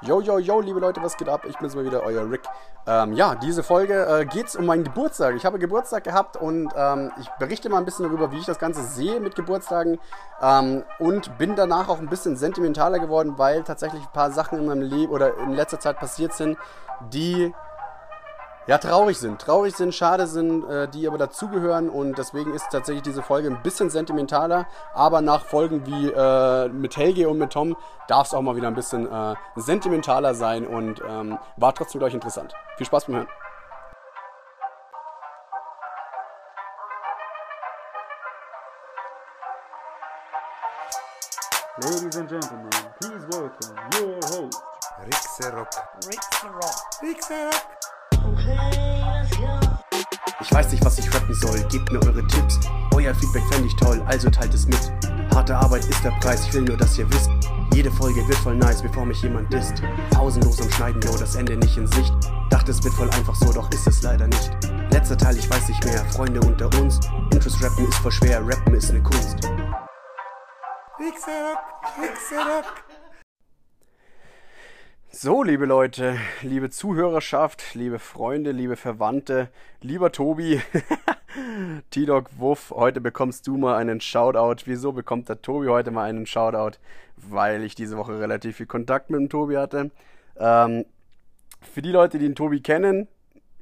Yo, yo, yo, liebe Leute, was geht ab? Ich bin's mal wieder, euer Rick. Ähm, ja, diese Folge äh, geht's um meinen Geburtstag. Ich habe Geburtstag gehabt und ähm, ich berichte mal ein bisschen darüber, wie ich das Ganze sehe mit Geburtstagen. Ähm, und bin danach auch ein bisschen sentimentaler geworden, weil tatsächlich ein paar Sachen in meinem Leben oder in letzter Zeit passiert sind, die ja, traurig sind. Traurig sind, schade sind, äh, die aber dazugehören und deswegen ist tatsächlich diese Folge ein bisschen sentimentaler, aber nach Folgen wie äh, mit Helge und mit Tom darf es auch mal wieder ein bisschen äh, sentimentaler sein und ähm, war trotzdem gleich interessant. Viel Spaß beim Hören. Ladies and gentlemen, please welcome your host. Rixerock. Rixerock. Ich weiß nicht, was ich rappen soll, gebt mir eure Tipps. Euer Feedback fände ich toll, also teilt es mit. Harte Arbeit ist der Preis, ich will nur, dass ihr wisst. Jede Folge wird voll nice, bevor mich jemand disst. Pausenlos am Schneiden, yo, das Ende nicht in Sicht. Dachte, es wird voll einfach so, doch ist es leider nicht. Letzter Teil, ich weiß nicht mehr, Freunde unter uns. Intros rappen ist voll schwer, rappen ist ne Kunst. Rixerock, Rixerock. So, liebe Leute, liebe Zuhörerschaft, liebe Freunde, liebe Verwandte, lieber Tobi, T-Dog Wuff, heute bekommst du mal einen Shoutout. Wieso bekommt der Tobi heute mal einen Shoutout? Weil ich diese Woche relativ viel Kontakt mit dem Tobi hatte. Ähm, für die Leute, die den Tobi kennen,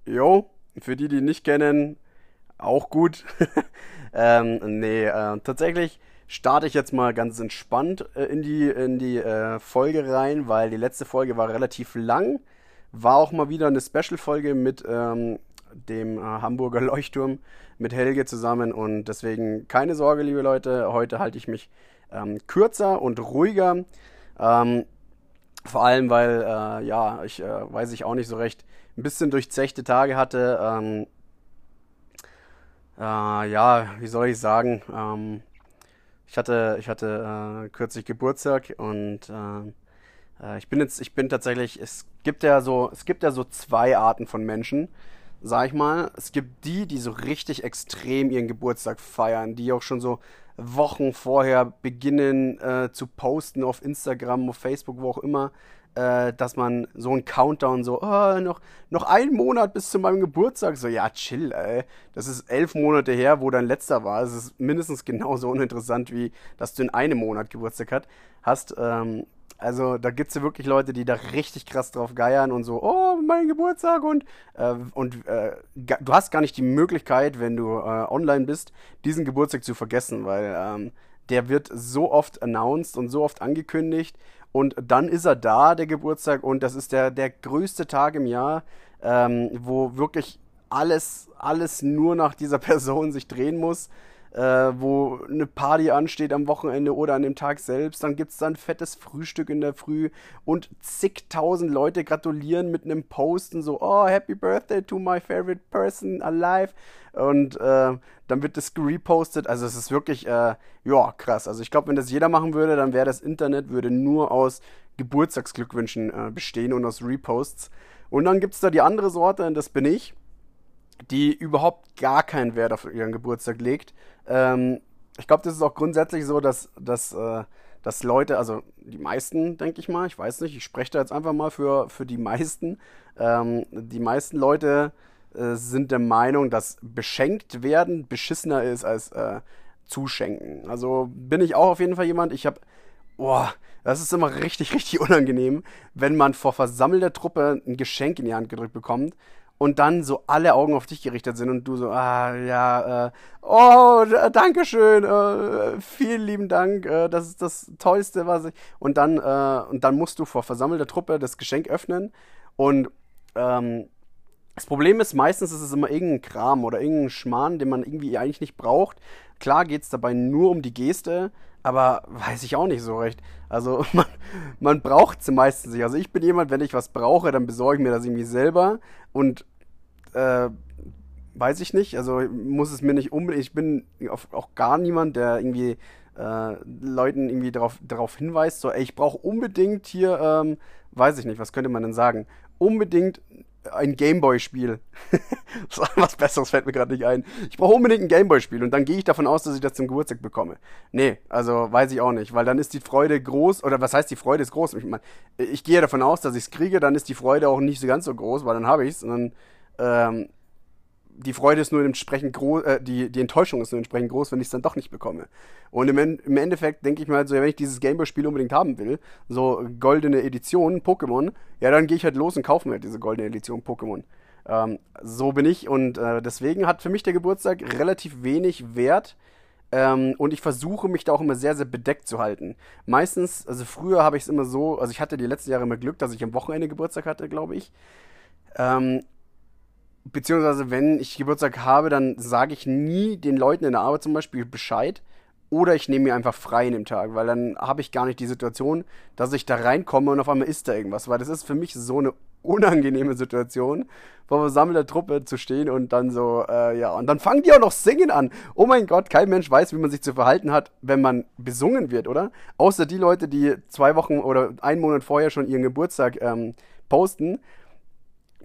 jo, für die, die ihn nicht kennen, auch gut. ähm, nee, äh, tatsächlich starte ich jetzt mal ganz entspannt äh, in die, in die äh, Folge rein, weil die letzte Folge war relativ lang. War auch mal wieder eine Special-Folge mit ähm, dem äh, Hamburger Leuchtturm, mit Helge zusammen. Und deswegen keine Sorge, liebe Leute, heute halte ich mich ähm, kürzer und ruhiger. Ähm, vor allem, weil, äh, ja, ich äh, weiß ich auch nicht so recht, ein bisschen durchzechte Tage hatte. Ähm, äh, ja, wie soll ich sagen? Ich hatte, ich hatte äh, kürzlich Geburtstag und äh, äh, ich bin jetzt, ich bin tatsächlich, es gibt ja so, es gibt ja so zwei Arten von Menschen, sag ich mal. Es gibt die, die so richtig extrem ihren Geburtstag feiern, die auch schon so Wochen vorher beginnen äh, zu posten auf Instagram, auf Facebook, wo auch immer, äh, dass man so ein Countdown so, oh, noch, noch ein Monat bis zu meinem Geburtstag. So, ja, chill, ey. Das ist elf Monate her, wo dein letzter war. Es ist mindestens genauso uninteressant, wie dass du in einem Monat Geburtstag hat, hast. Ähm, also da gibt es ja wirklich Leute, die da richtig krass drauf geiern und so, oh, mein Geburtstag und, äh, und äh, du hast gar nicht die Möglichkeit, wenn du äh, online bist, diesen Geburtstag zu vergessen, weil ähm, der wird so oft announced und so oft angekündigt und dann ist er da, der Geburtstag, und das ist der, der größte Tag im Jahr, ähm, wo wirklich alles, alles nur nach dieser Person sich drehen muss. Äh, wo eine Party ansteht am Wochenende oder an dem Tag selbst. Dann gibt es dann fettes Frühstück in der Früh und zigtausend Leute gratulieren mit einem Posten so, oh, happy birthday to my favorite person alive. Und äh, dann wird das repostet. Also es ist wirklich, äh, ja, krass. Also ich glaube, wenn das jeder machen würde, dann wäre das Internet würde nur aus Geburtstagsglückwünschen äh, bestehen und aus Reposts. Und dann gibt es da die andere Sorte, und das bin ich die überhaupt gar keinen Wert auf ihren Geburtstag legt. Ähm, ich glaube, das ist auch grundsätzlich so, dass, dass, äh, dass Leute, also die meisten, denke ich mal, ich weiß nicht, ich spreche da jetzt einfach mal für, für die meisten, ähm, die meisten Leute äh, sind der Meinung, dass beschenkt werden beschissener ist als äh, zuschenken. Also bin ich auch auf jeden Fall jemand, ich habe, boah, das ist immer richtig, richtig unangenehm, wenn man vor versammelter Truppe ein Geschenk in die Hand gedrückt bekommt und dann so alle Augen auf dich gerichtet sind und du so, ah, ja, äh, oh, danke schön, äh, vielen lieben Dank, äh, das ist das Tollste, was ich, und dann, äh, und dann musst du vor versammelter Truppe das Geschenk öffnen und, ähm, das Problem ist, meistens ist es immer irgendein Kram oder irgendein Schmarrn, den man irgendwie eigentlich nicht braucht. Klar geht es dabei nur um die Geste, aber weiß ich auch nicht so recht. Also man, man braucht sie meistens nicht. Also ich bin jemand, wenn ich was brauche, dann besorge ich mir das irgendwie selber und äh, weiß ich nicht. Also muss es mir nicht unbedingt. Ich bin auch gar niemand, der irgendwie äh, Leuten irgendwie darauf, darauf hinweist, so, ey, ich brauche unbedingt hier, ähm, weiß ich nicht, was könnte man denn sagen? Unbedingt ein Gameboy-Spiel. Was Besseres fällt mir gerade nicht ein. Ich brauche unbedingt ein Gameboy-Spiel und dann gehe ich davon aus, dass ich das zum Geburtstag bekomme. Nee, also weiß ich auch nicht, weil dann ist die Freude groß, oder was heißt die Freude ist groß? Ich, mein, ich gehe davon aus, dass ich es kriege, dann ist die Freude auch nicht so ganz so groß, weil dann habe ich es und dann ähm, die Freude ist nur entsprechend groß, äh, die, die Enttäuschung ist nur entsprechend groß, wenn ich es dann doch nicht bekomme. Und im, im Endeffekt denke ich mir halt so, ja, wenn ich dieses Gameboy-Spiel unbedingt haben will, so goldene Edition Pokémon, ja, dann gehe ich halt los und kaufe mir halt diese goldene Edition Pokémon. Ähm, so bin ich und äh, deswegen hat für mich der Geburtstag relativ wenig Wert. Ähm, und ich versuche mich da auch immer sehr, sehr bedeckt zu halten. Meistens, also früher habe ich es immer so, also ich hatte die letzten Jahre immer Glück, dass ich am Wochenende Geburtstag hatte, glaube ich. Ähm, beziehungsweise wenn ich Geburtstag habe, dann sage ich nie den Leuten in der Arbeit zum Beispiel Bescheid. Oder ich nehme mir einfach frei in dem Tag, weil dann habe ich gar nicht die Situation, dass ich da reinkomme und auf einmal ist da irgendwas. Weil das ist für mich so eine unangenehme Situation, vor versammelter Truppe zu stehen und dann so, äh, ja, und dann fangen die auch noch singen an. Oh mein Gott, kein Mensch weiß, wie man sich zu verhalten hat, wenn man besungen wird, oder? Außer die Leute, die zwei Wochen oder einen Monat vorher schon ihren Geburtstag ähm, posten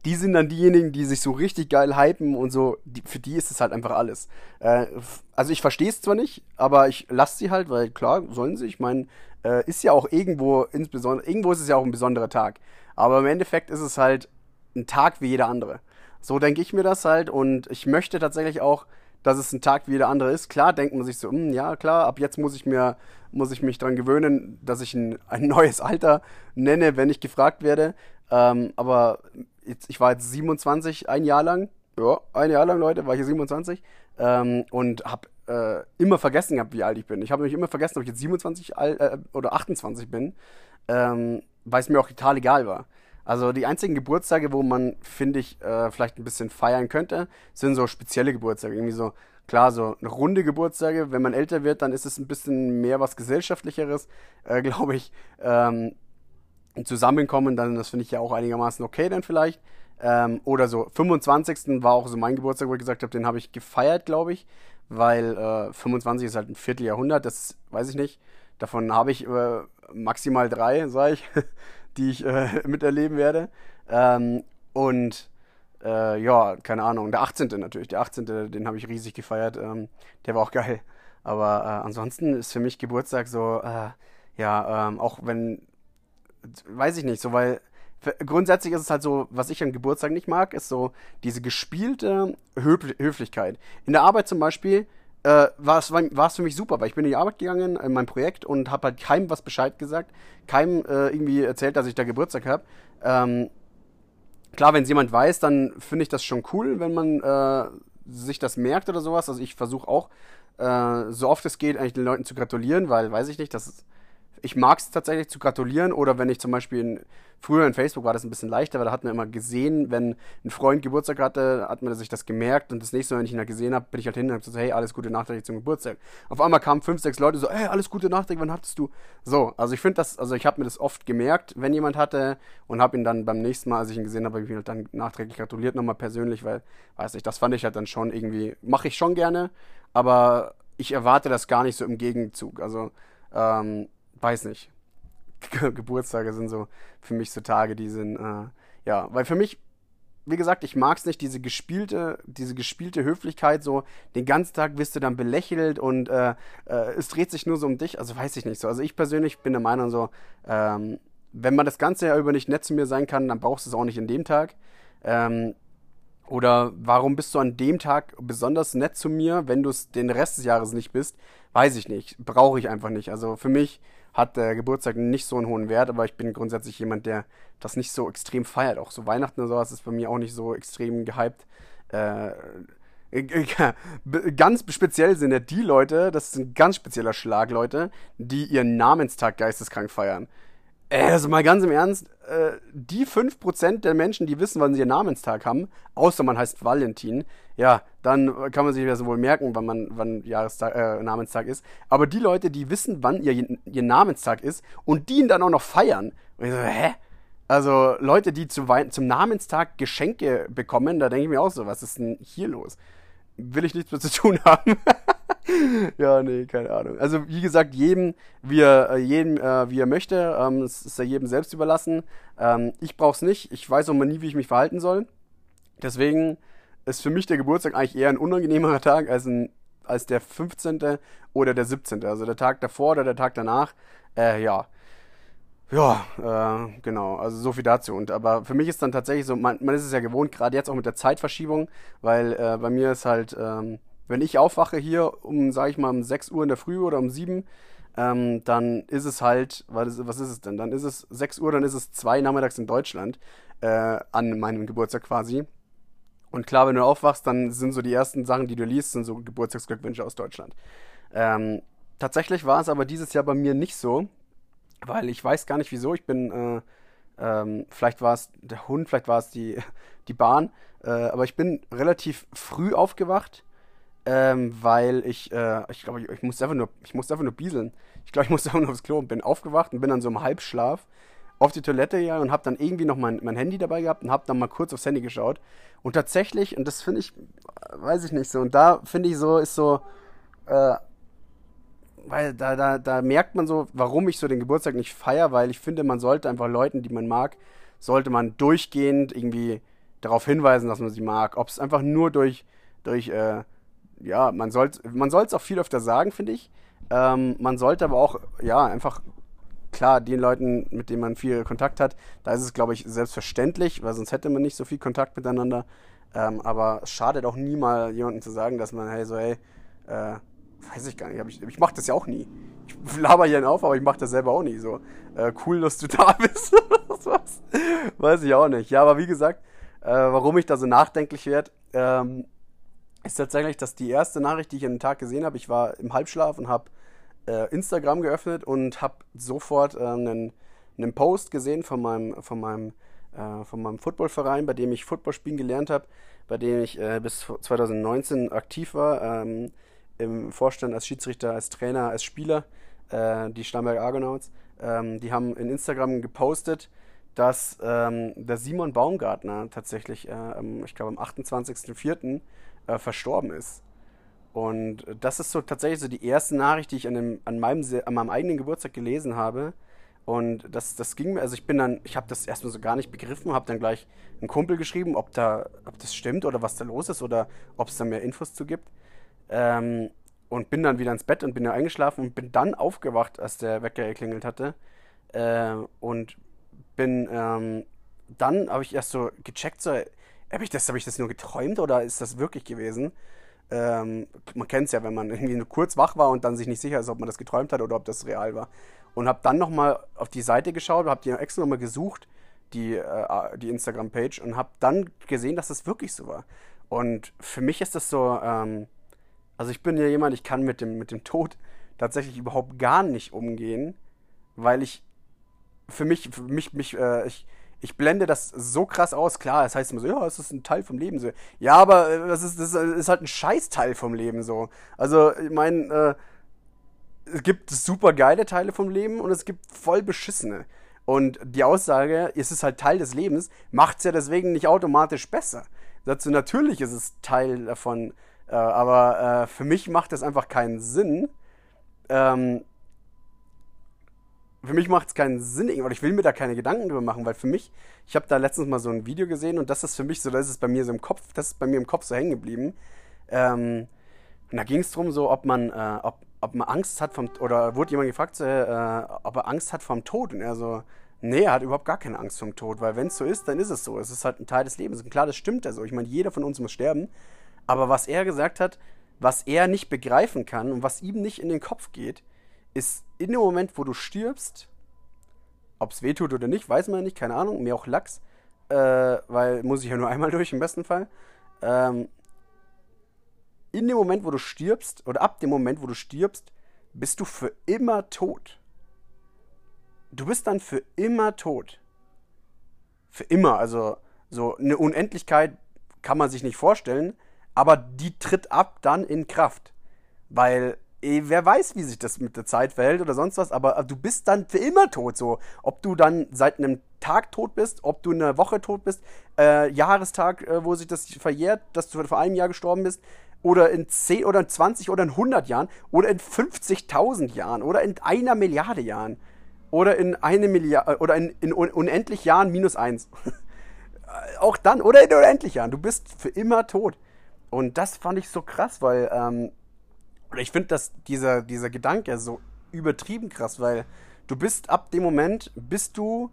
die sind dann diejenigen, die sich so richtig geil hypen und so, die, für die ist es halt einfach alles. Äh, also ich verstehe es zwar nicht, aber ich lasse sie halt, weil klar, sollen sie, ich meine, äh, ist ja auch irgendwo, insbesondere, irgendwo ist es ja auch ein besonderer Tag. Aber im Endeffekt ist es halt ein Tag wie jeder andere. So denke ich mir das halt und ich möchte tatsächlich auch, dass es ein Tag wie jeder andere ist. Klar denkt man sich so, hm, ja klar, ab jetzt muss ich mir, muss ich mich dran gewöhnen, dass ich ein, ein neues Alter nenne, wenn ich gefragt werde. Ähm, aber ich war jetzt 27 ein Jahr lang. Ja, ein Jahr lang, Leute, war ich hier 27. Ähm, und habe äh, immer vergessen gehabt, wie alt ich bin. Ich habe mich immer vergessen, ob ich jetzt 27 äh, oder 28 bin, ähm, weil es mir auch total egal war. Also die einzigen Geburtstage, wo man, finde ich, äh, vielleicht ein bisschen feiern könnte, sind so spezielle Geburtstage. Irgendwie so, klar, so eine runde Geburtstage. Wenn man älter wird, dann ist es ein bisschen mehr was Gesellschaftlicheres, äh, glaube ich. Ähm, zusammenkommen, dann das finde ich ja auch einigermaßen okay dann vielleicht. Ähm, oder so, 25. war auch so mein Geburtstag, wo ich gesagt habe, den habe ich gefeiert, glaube ich, weil äh, 25 ist halt ein Vierteljahrhundert, das weiß ich nicht. Davon habe ich äh, maximal drei, sage ich, die ich äh, miterleben werde. Ähm, und äh, ja, keine Ahnung, der 18. natürlich, der 18. den habe ich riesig gefeiert, ähm, der war auch geil. Aber äh, ansonsten ist für mich Geburtstag so, äh, ja, ähm, auch wenn weiß ich nicht, so, weil grundsätzlich ist es halt so, was ich an Geburtstag nicht mag, ist so diese gespielte Höf Höflichkeit. In der Arbeit zum Beispiel äh, war es für mich super, weil ich bin in die Arbeit gegangen, in mein Projekt und habe halt keinem was Bescheid gesagt, keinem äh, irgendwie erzählt, dass ich da Geburtstag habe. Ähm, klar, wenn es jemand weiß, dann finde ich das schon cool, wenn man äh, sich das merkt oder sowas. Also ich versuche auch, äh, so oft es geht, eigentlich den Leuten zu gratulieren, weil, weiß ich nicht, das ist ich mag es tatsächlich zu gratulieren oder wenn ich zum Beispiel in, früher in Facebook war das ein bisschen leichter, weil da hat man immer gesehen, wenn ein Freund Geburtstag hatte, hat man sich das gemerkt und das nächste Mal, wenn ich ihn da gesehen habe, bin ich halt hin und habe gesagt, hey, alles Gute nachträglich zum Geburtstag. Auf einmal kamen fünf, sechs Leute so, hey, alles Gute nachträglich, wann hattest du? So, also ich finde das, also ich habe mir das oft gemerkt, wenn jemand hatte und habe ihn dann beim nächsten Mal, als ich ihn gesehen habe, habe ich ihn halt dann nachträglich gratuliert nochmal persönlich, weil, weiß nicht, das fand ich halt dann schon irgendwie, mache ich schon gerne, aber ich erwarte das gar nicht so im Gegenzug. Also, ähm, weiß nicht. Geburtstage sind so für mich so Tage, die sind, äh, ja, weil für mich, wie gesagt, ich mag es nicht, diese gespielte, diese gespielte Höflichkeit, so den ganzen Tag wirst du dann belächelt und äh, äh, es dreht sich nur so um dich, also weiß ich nicht so. Also ich persönlich bin der Meinung so, ähm, wenn man das ganze Jahr über nicht nett zu mir sein kann, dann brauchst du es auch nicht in dem Tag. Ähm, oder warum bist du an dem Tag besonders nett zu mir, wenn du es den Rest des Jahres nicht bist? Weiß ich nicht. Brauche ich einfach nicht. Also für mich hat der Geburtstag nicht so einen hohen Wert, aber ich bin grundsätzlich jemand, der das nicht so extrem feiert. Auch so Weihnachten und sowas ist bei mir auch nicht so extrem gehypt. Äh, ganz speziell sind ja die Leute, das ist ein ganz spezieller Schlag, Leute, die ihren Namenstag geisteskrank feiern. Also mal ganz im Ernst, äh, die 5% der Menschen, die wissen, wann sie ihren Namenstag haben, außer man heißt Valentin, ja, dann kann man sich das wohl merken, wann man wann Jahrestag, äh, Namenstag ist. Aber die Leute, die wissen, wann ihr, ihr Namenstag ist und die ihn dann auch noch feiern. Und ich so, hä? Also Leute, die zu zum Namenstag Geschenke bekommen, da denke ich mir auch so, was ist denn hier los? Will ich nichts mehr zu tun haben. Ja, nee, keine Ahnung. Also wie gesagt, jedem, wie er, äh, jedem, äh, wie er möchte. Ähm, es ist ja jedem selbst überlassen. Ähm, ich brauch's nicht. Ich weiß auch mal nie, wie ich mich verhalten soll. Deswegen ist für mich der Geburtstag eigentlich eher ein unangenehmerer Tag als, ein, als der 15. oder der 17. Also der Tag davor oder der Tag danach. Äh, ja. Ja, äh, genau, also so viel dazu. Und aber für mich ist dann tatsächlich so, man, man ist es ja gewohnt, gerade jetzt auch mit der Zeitverschiebung, weil äh, bei mir ist halt, ähm, wenn ich aufwache hier um, sag ich mal, um 6 Uhr in der Früh oder um 7, ähm, dann ist es halt, was ist, was ist es denn? Dann ist es 6 Uhr, dann ist es 2 nachmittags in Deutschland, äh, an meinem Geburtstag quasi. Und klar, wenn du aufwachst, dann sind so die ersten Sachen, die du liest, sind so Geburtstagsglückwünsche aus Deutschland. Ähm, tatsächlich war es aber dieses Jahr bei mir nicht so, weil ich weiß gar nicht wieso. Ich bin, äh, ähm, vielleicht war es der Hund, vielleicht war es die, die Bahn, äh, aber ich bin relativ früh aufgewacht, ähm, weil ich, äh, ich glaube, ich, ich musste einfach nur, ich musste einfach nur bieseln. Ich glaube, ich musste einfach nur aufs Klo und bin aufgewacht und bin dann so im Halbschlaf auf die Toilette gegangen und habe dann irgendwie noch mein, mein Handy dabei gehabt und habe dann mal kurz aufs Handy geschaut. Und tatsächlich, und das finde ich, weiß ich nicht so, und da finde ich so, ist so, äh, weil da, da, da merkt man so, warum ich so den Geburtstag nicht feiere, weil ich finde, man sollte einfach Leuten, die man mag, sollte man durchgehend irgendwie darauf hinweisen, dass man sie mag. Ob es einfach nur durch, durch äh, ja, man soll man es auch viel öfter sagen, finde ich. Ähm, man sollte aber auch, ja, einfach, klar, den Leuten, mit denen man viel Kontakt hat, da ist es, glaube ich, selbstverständlich, weil sonst hätte man nicht so viel Kontakt miteinander. Ähm, aber es schadet auch nie mal jemandem zu sagen, dass man, hey, so, hey, äh, weiß ich gar nicht, ich, ich mache das ja auch nie. Ich laber hier auf, aber ich mache das selber auch nie. So, äh, cool, dass du da bist. was? Weiß ich auch nicht. Ja, aber wie gesagt, äh, warum ich da so nachdenklich werde, ähm, ist tatsächlich, dass die erste Nachricht, die ich an den Tag gesehen habe, ich war im Halbschlaf und habe äh, Instagram geöffnet und habe sofort äh, einen, einen Post gesehen von meinem, von meinem, äh, von meinem Footballverein, bei dem ich Football spielen gelernt habe, bei dem ich äh, bis 2019 aktiv war. Ähm, im Vorstand als Schiedsrichter, als Trainer, als Spieler, äh, die Starnberg Argonauts, ähm, die haben in Instagram gepostet, dass ähm, der Simon Baumgartner tatsächlich, äh, ich glaube am 28.04. Äh, verstorben ist. Und das ist so tatsächlich so die erste Nachricht, die ich an, dem, an, meinem, an meinem eigenen Geburtstag gelesen habe. Und das, das ging mir, also ich bin dann, ich habe das erstmal so gar nicht begriffen, habe dann gleich einen Kumpel geschrieben, ob da, ob das stimmt oder was da los ist oder ob es da mehr Infos zu gibt. Ähm, und bin dann wieder ins Bett und bin da eingeschlafen und bin dann aufgewacht, als der Wecker geklingelt hatte. Äh, und bin ähm, dann habe ich erst so gecheckt, so, habe ich, das, hab ich das nur geträumt oder ist das wirklich gewesen? Ähm, man kennt es ja, wenn man irgendwie nur kurz wach war und dann sich nicht sicher ist, ob man das geträumt hat oder ob das real war. Und habe dann nochmal auf die Seite geschaut, habe die extra nochmal gesucht, die, äh, die Instagram-Page, und habe dann gesehen, dass das wirklich so war. Und für mich ist das so, ähm, also ich bin ja jemand, ich kann mit dem, mit dem Tod tatsächlich überhaupt gar nicht umgehen, weil ich für mich, für mich, mich, äh, ich, ich blende das so krass aus. Klar, das heißt immer so, ja, es ist ein Teil vom Leben so. Ja, aber äh, das ist, das ist halt ein Scheißteil vom Leben so. Also, ich meine, äh, es gibt super geile Teile vom Leben und es gibt voll beschissene. Und die Aussage, es ist halt Teil des Lebens, macht es ja deswegen nicht automatisch besser. Dazu natürlich ist es Teil davon, äh, aber äh, für mich macht das einfach keinen Sinn. Ähm, für mich macht es keinen Sinn, oder ich will mir da keine Gedanken drüber machen, weil für mich, ich habe da letztens mal so ein Video gesehen und das ist für mich so, das ist bei mir so im Kopf, das ist bei mir im Kopf so hängen geblieben. Ähm, und da ging es darum, so, ob man, äh, ob, ob man Angst hat vom, oder wurde jemand gefragt, äh, ob er Angst hat vom Tod und er so, nee, er hat überhaupt gar keine Angst vom Tod, weil wenn es so ist, dann ist es so. Es ist halt ein Teil des Lebens. Und klar, das stimmt ja so. Ich meine, jeder von uns muss sterben, aber was er gesagt hat, was er nicht begreifen kann und was ihm nicht in den Kopf geht, ist in dem Moment, wo du stirbst, ob es wehtut oder nicht, weiß man nicht, keine Ahnung, mir auch Lachs, äh, weil muss ich ja nur einmal durch im besten Fall. Ähm, in dem Moment, wo du stirbst, oder ab dem Moment, wo du stirbst, bist du für immer tot. Du bist dann für immer tot. Für immer, also so eine Unendlichkeit kann man sich nicht vorstellen, aber die tritt ab dann in Kraft. Weil wer weiß, wie sich das mit der Zeit verhält oder sonst was, aber du bist dann für immer tot. So, ob du dann seit einem Tag tot bist, ob du eine Woche tot bist, äh, Jahrestag, äh, wo sich das verjährt, dass du vor einem Jahr gestorben bist, oder in 10 oder in 20 oder in 100 Jahren oder in 50.000 Jahren oder in einer Milliarde Jahren oder in eine Milliarde oder in, in unendlich Jahren minus eins. Auch dann oder in unendlich Jahren. Du bist für immer tot. Und das fand ich so krass, weil ähm, ich finde, dass dieser, dieser Gedanke so übertrieben krass, weil du bist ab dem Moment, bist du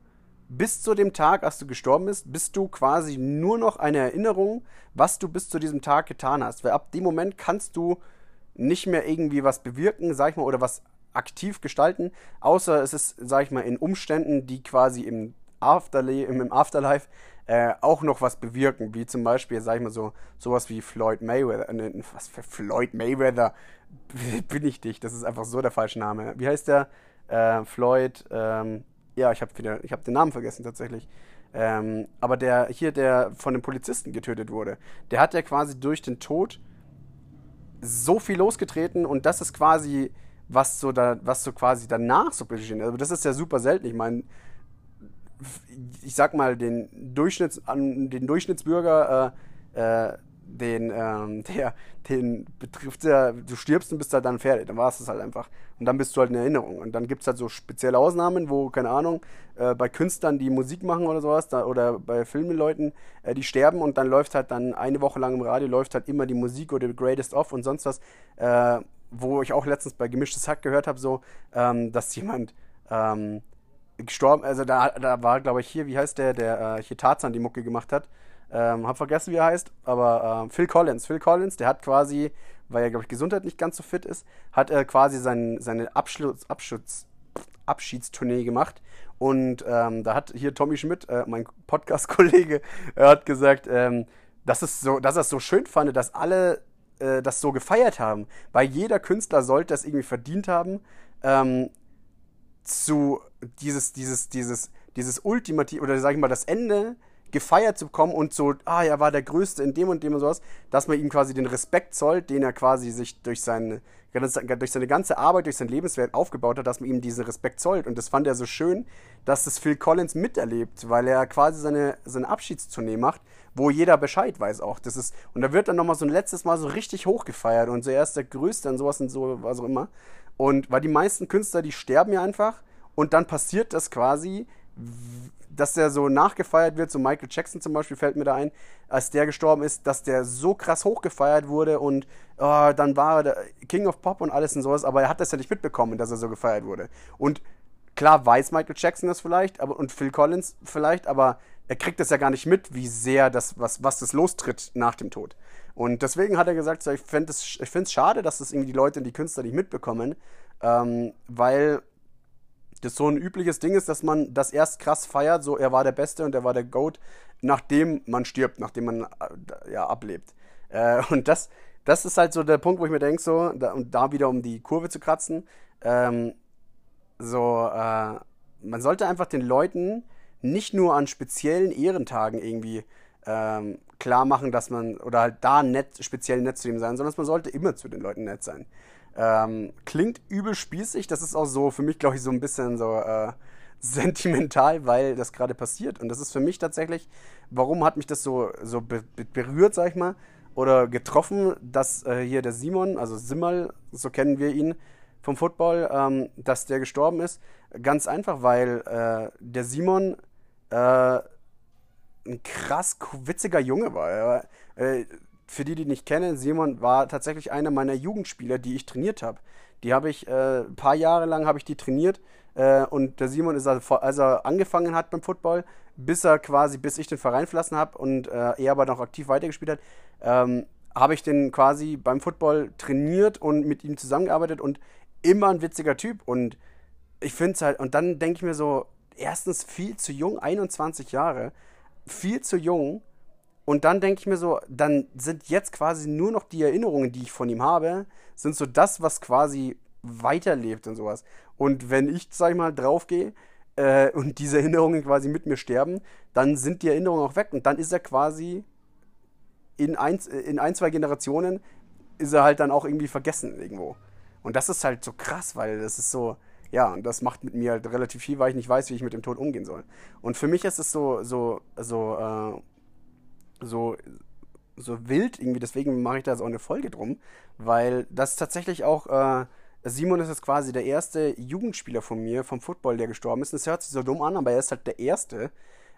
bis zu dem Tag, als du gestorben bist, bist du quasi nur noch eine Erinnerung, was du bis zu diesem Tag getan hast. Weil ab dem Moment kannst du nicht mehr irgendwie was bewirken, sag ich mal, oder was aktiv gestalten, außer es ist, sag ich mal, in Umständen, die quasi im, Afterli im Afterlife äh, auch noch was bewirken, wie zum Beispiel, sag ich mal so, sowas wie Floyd Mayweather, äh, was für Floyd Mayweather bin ich dich, das ist einfach so der falsche Name. Wie heißt der? Äh, Floyd, ähm, ja, ich habe wieder, den Namen vergessen tatsächlich. Ähm, aber der hier, der von den Polizisten getötet wurde, der hat ja quasi durch den Tod so viel losgetreten und das ist quasi, was so da, was so quasi danach so besteht. Also das ist ja super selten. Ich meine, ich sag mal, den, Durchschnitts, den Durchschnittsbürger, äh, äh, den, ähm, der, den betrifft ja, du stirbst und bist halt dann fertig, dann war es halt einfach. Und dann bist du halt in Erinnerung. Und dann gibt es halt so spezielle Ausnahmen, wo, keine Ahnung, äh, bei Künstlern, die Musik machen oder sowas, da, oder bei Filmleuten, äh, die sterben und dann läuft halt dann eine Woche lang im Radio, läuft halt immer die Musik oder Greatest Of und sonst was, äh, wo ich auch letztens bei Gemischtes Hack gehört habe, so, ähm, dass jemand, ähm, gestorben, also da, da war, glaube ich, hier, wie heißt der, der äh, hier Tarzan die Mucke gemacht hat. Ähm, hab vergessen, wie er heißt, aber ähm, Phil Collins. Phil Collins, der hat quasi, weil er, glaube ich, gesundheitlich nicht ganz so fit ist, hat er quasi sein, seine Abschluss, Abschutz, Abschiedstournee gemacht. Und ähm, da hat hier Tommy Schmidt, äh, mein Podcast-Kollege, hat gesagt, ähm, dass, es so, dass er es so schön fand, dass alle äh, das so gefeiert haben. Weil jeder Künstler sollte das irgendwie verdient haben, ähm, zu dieses, dieses, dieses, dieses Ultimativ, oder sag ich mal, das Ende gefeiert zu bekommen und so, ah, er war der Größte in dem und dem und sowas, dass man ihm quasi den Respekt zollt, den er quasi sich durch seine, durch seine ganze Arbeit, durch sein Lebenswert aufgebaut hat, dass man ihm diesen Respekt zollt. Und das fand er so schön, dass das Phil Collins miterlebt, weil er quasi seine, seine Abschiedstournee macht, wo jeder Bescheid weiß auch. Das ist, und da wird dann nochmal so ein letztes Mal so richtig hochgefeiert und so er ist der Größte und sowas und so, was auch immer. Und weil die meisten Künstler, die sterben ja einfach und dann passiert das quasi, dass der so nachgefeiert wird, so Michael Jackson zum Beispiel fällt mir da ein, als der gestorben ist, dass der so krass hochgefeiert wurde und oh, dann war er King of Pop und alles und sowas, aber er hat das ja nicht mitbekommen, dass er so gefeiert wurde. Und klar weiß Michael Jackson das vielleicht aber, und Phil Collins vielleicht, aber er kriegt das ja gar nicht mit, wie sehr das, was, was das lostritt nach dem Tod. Und deswegen hat er gesagt, so, ich finde es schade, dass das irgendwie die Leute und die Künstler nicht mitbekommen, ähm, weil das so ein übliches Ding ist, dass man das erst krass feiert, so er war der Beste und er war der Goat, nachdem man stirbt, nachdem man äh, ja ablebt. Äh, und das, das ist halt so der Punkt, wo ich mir denke, so, da, und da wieder um die Kurve zu kratzen, ähm, so, äh, man sollte einfach den Leuten nicht nur an speziellen Ehrentagen irgendwie ähm, klar machen, dass man, oder halt da nett, speziell nett zu ihm sein, sondern man sollte immer zu den Leuten nett sein. Ähm, klingt übel spießig, das ist auch so für mich, glaube ich, so ein bisschen so äh, sentimental, weil das gerade passiert. Und das ist für mich tatsächlich, warum hat mich das so, so be berührt, sag ich mal, oder getroffen, dass äh, hier der Simon, also Simmal, so kennen wir ihn vom Football, ähm, dass der gestorben ist. Ganz einfach, weil äh, der Simon äh, ein krass witziger Junge war. Äh, für die, die nicht kennen, Simon war tatsächlich einer meiner Jugendspieler, die ich trainiert habe. Die habe ich äh, ein paar Jahre lang habe ich die trainiert äh, und der Simon ist also, als er angefangen hat beim Football, bis er quasi, bis ich den Verein verlassen habe und äh, er aber noch aktiv weitergespielt hat, ähm, habe ich den quasi beim Football trainiert und mit ihm zusammengearbeitet und immer ein witziger Typ und ich finde es halt, und dann denke ich mir so, erstens viel zu jung, 21 Jahre, viel zu jung und dann denke ich mir so, dann sind jetzt quasi nur noch die Erinnerungen, die ich von ihm habe, sind so das, was quasi weiterlebt und sowas. Und wenn ich, sag ich mal, draufgehe äh, und diese Erinnerungen quasi mit mir sterben, dann sind die Erinnerungen auch weg und dann ist er quasi in ein, in ein, zwei Generationen ist er halt dann auch irgendwie vergessen irgendwo. Und das ist halt so krass, weil das ist so, ja, und das macht mit mir halt relativ viel, weil ich nicht weiß, wie ich mit dem Tod umgehen soll. Und für mich ist es so, so, so, äh, so so wild irgendwie, deswegen mache ich da auch eine Folge drum, weil das tatsächlich auch, äh, Simon ist jetzt quasi der erste Jugendspieler von mir, vom Football, der gestorben ist. Das hört sich so dumm an, aber er ist halt der erste.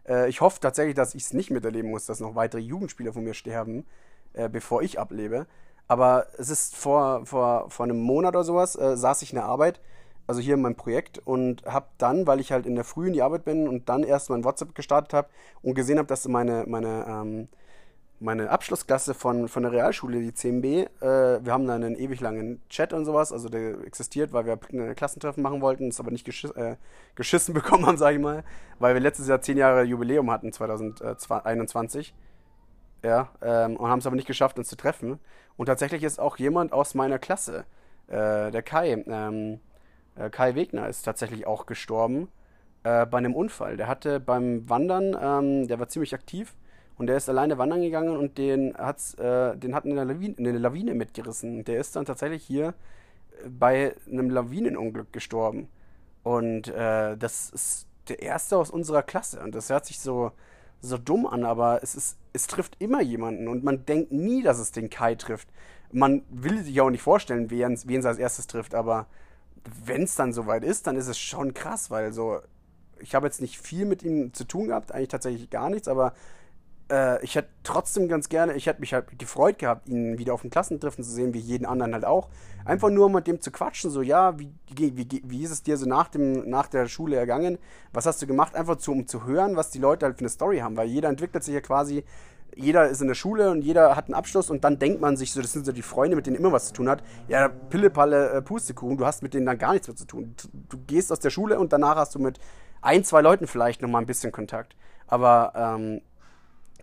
Äh, ich hoffe tatsächlich, dass ich es nicht miterleben muss, dass noch weitere Jugendspieler von mir sterben, äh, bevor ich ablebe. Aber es ist vor, vor, vor einem Monat oder sowas, äh, saß ich in der Arbeit, also hier in meinem Projekt, und habe dann, weil ich halt in der Früh in die Arbeit bin und dann erst mein WhatsApp gestartet habe und gesehen habe, dass meine, meine, ähm, meine Abschlussklasse von, von der Realschule, die 10b, äh, wir haben da einen ewig langen Chat und sowas, also der existiert, weil wir ein Klassentreffen machen wollten, es aber nicht geschiss, äh, geschissen bekommen haben, sage ich mal, weil wir letztes Jahr 10 Jahre Jubiläum hatten, 2021. Ja, ähm, und haben es aber nicht geschafft, uns zu treffen. Und tatsächlich ist auch jemand aus meiner Klasse, äh, der Kai, ähm, äh, Kai Wegner ist tatsächlich auch gestorben äh, bei einem Unfall. Der hatte beim Wandern, ähm, der war ziemlich aktiv und der ist alleine wandern gegangen und den, hat's, äh, den hat eine Lawine, eine Lawine mitgerissen. Der ist dann tatsächlich hier äh, bei einem Lawinenunglück gestorben. Und äh, das ist der erste aus unserer Klasse. Und das hört sich so, so dumm an, aber es, ist, es trifft immer jemanden und man denkt nie, dass es den Kai trifft. Man will sich auch nicht vorstellen, wen es als erstes trifft, aber wenn es dann soweit ist, dann ist es schon krass, weil so, ich habe jetzt nicht viel mit ihm zu tun gehabt, eigentlich tatsächlich gar nichts, aber äh, ich hätte trotzdem ganz gerne, ich hätte mich halt gefreut gehabt, ihn wieder auf dem Klassentreffen zu sehen, wie jeden anderen halt auch. Einfach nur mit dem zu quatschen, so, ja, wie, wie, wie, wie ist es dir so nach, dem, nach der Schule ergangen? Was hast du gemacht? Einfach zu, um zu hören, was die Leute halt für eine Story haben, weil jeder entwickelt sich ja quasi jeder ist in der Schule und jeder hat einen Abschluss und dann denkt man sich so, das sind so die Freunde, mit denen immer was zu tun hat. Ja, Pillepalle, äh, Pustekuchen, du hast mit denen dann gar nichts mehr zu tun. Du, du, gehst aus der Schule und danach hast du mit ein, zwei Leuten vielleicht nochmal ein bisschen Kontakt. Aber ähm,